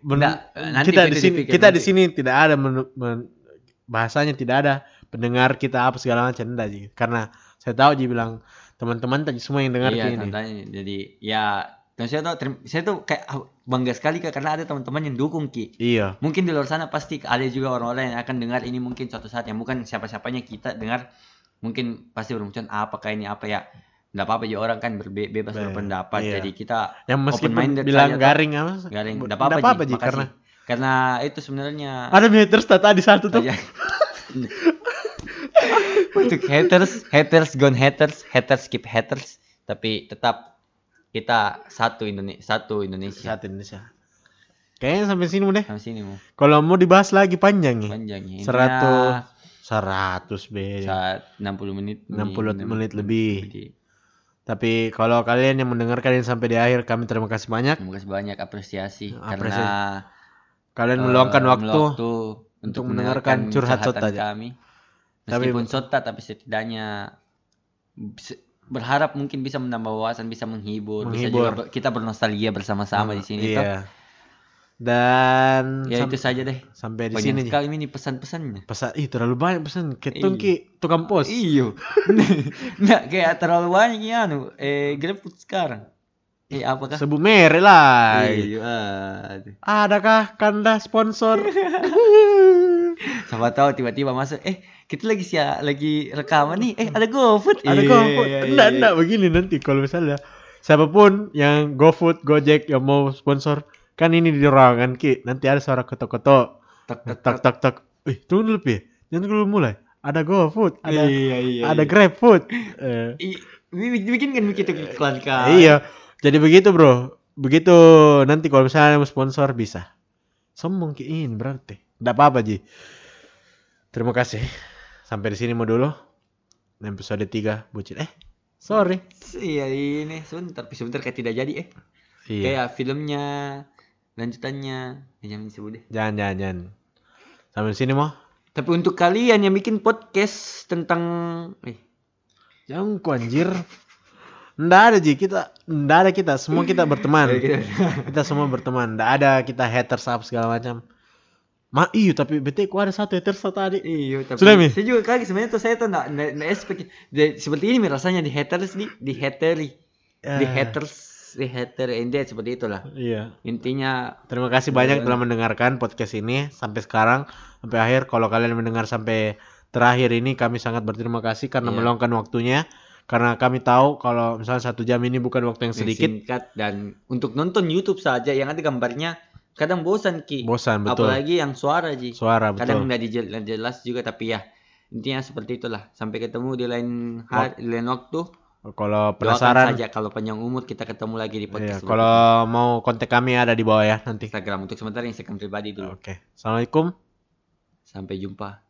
Men- Nggak, nanti kita di sini kita di sini tidak ada menu- men- bahasanya tidak ada pendengar kita apa segala macam enggak sih. Karena saya tahu dia bilang teman-teman tadi semua yang dengar iya, ini. tantanya. Jadi ya dan saya tuh saya tuh kayak ah, bangga sekali Kak, karena ada teman-teman yang dukung Ki. Iya. Mungkin di luar sana pasti ada juga orang-orang yang akan dengar ini mungkin suatu saat yang bukan siapa-siapanya kita dengar mungkin pasti bermunculan apakah ini apa ya. Enggak apa-apa ya orang kan berbe- bebas Be- berpendapat. iya. Jadi kita Yang meskipun Open-minded bilang saja, garing apa? garing apa-apa, nggak apa-apa, Ji. Makasih. karena karena itu sebenarnya ada haters tadi satu tuh. Aja. Untuk haters, haters gone haters, haters keep haters, tapi tetap kita satu Indonesia, satu Indonesia. Saat Indonesia. Kayaknya sampai sini udah. Sampai sini mau Kalau mau dibahas lagi panjang ya. panjang ya. Seratus. 100 be. saat 60 menit. 60 nih, menit lebih. Jadi, Tapi kalau kalian yang mendengarkan ini sampai di akhir kami terima kasih banyak. terima kasih banyak apresiasi Apresiasi. karena Kalian eh, meluangkan waktu. untuk, untuk mendengarkan curhat curhatan sota kami. Tapi- Meskipun sota tapi setidaknya se- berharap mungkin bisa menambah wawasan, bisa menghibur, bisa Menghibur. juga ber- kita bernostalgia bersama-sama di sini. toh. Dan Ya itu saja deh. sampai di Banyak sini. sekali ini pesan-pesannya. Pesan ih terlalu banyak pesan. Ketong Iya. ki tukang pos. Iyo. Nggak kayak terlalu banyak ya anu. Eh GrabFood sekarang. Eh apakah? Sebut merek lah. Iya. aduh. Adakah Kanda sponsor? Siapa tahu tiba-tiba masuk. Eh kita lagi sia lagi rekaman nih. Eh ada GoFood. Ada GoFood. iya, Enggak, iya. enggak begini nanti kalau misalnya siapa pun yang GoFood, Gojek yang mau sponsor kan ini di ruangan ki. Nanti ada suara ketok-ketok. Tek, tek, tak tak tak eh tunggu dulu Pi. jangan dulu mulai. Ada GoFood. Ada. Iya, iya, ada iya. GrabFood. Eh, Ih, bi- bikin kan begitu iklan kan. iya. Jadi begitu bro. Begitu nanti kalau misalnya mau sponsor bisa. Sombong ki. Ini berarti. Enggak apa-apa Ji. Terima kasih. Sampai di sini mau dulu. Episode 3 bucin. Eh sorry. Iya ini. Sebentar, sebentar kayak tidak jadi eh. iya. Kayak filmnya lanjutannya. Ya, jangan disebut deh. jangan jangan jangan. Sampai sini mau Tapi untuk kalian yang bikin podcast tentang eh. Jangan ku anjir. Nggak ada Ji, kita nggak ada kita, semua kita berteman. kita semua berteman. Nggak ada kita haters apa segala macam. Ma iyo tapi bete ku ada satu haters tadi. Iya, tapi Sudah, Mi? saya juga kaget. Sebenarnya tuh saya tuh nggak nggak expect. Seperti ini rasanya di haters di di hateri. Di Eh, haters hater dead seperti itulah. Iya. Intinya Terima kasih banyak telah mendengarkan podcast ini sampai sekarang sampai akhir. Kalau kalian mendengar sampai terakhir ini kami sangat berterima kasih karena Iya. meluangkan waktunya. Karena kami tahu kalau misalnya satu jam ini bukan waktu yang sedikit, singkat dan untuk nonton YouTube saja yang ada gambarnya kadang bosan ki. bosan betul. Apalagi yang suara ji. Suara Kadang betul. nggak dijel- nggak jelas juga tapi ya intinya seperti itulah. Sampai ketemu di lain hari, di lain waktu. Kalau Doakan penasaran, saja kalau panjang umur kita ketemu lagi di iya, podcast. seperti kalau mau kontak kami ada di bawah ya nanti. Instagram untuk sementara Instagram pribadi dulu. Oke. Assalamualaikum. Sampai jumpa.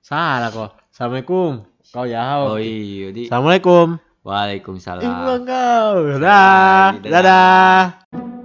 Salah kok. Assalamualaikum. Kau ya. Oh iya, di Assalamualaikum. Waalaikumsalam. Ibu kau. Dadah. Dadah. Dadah.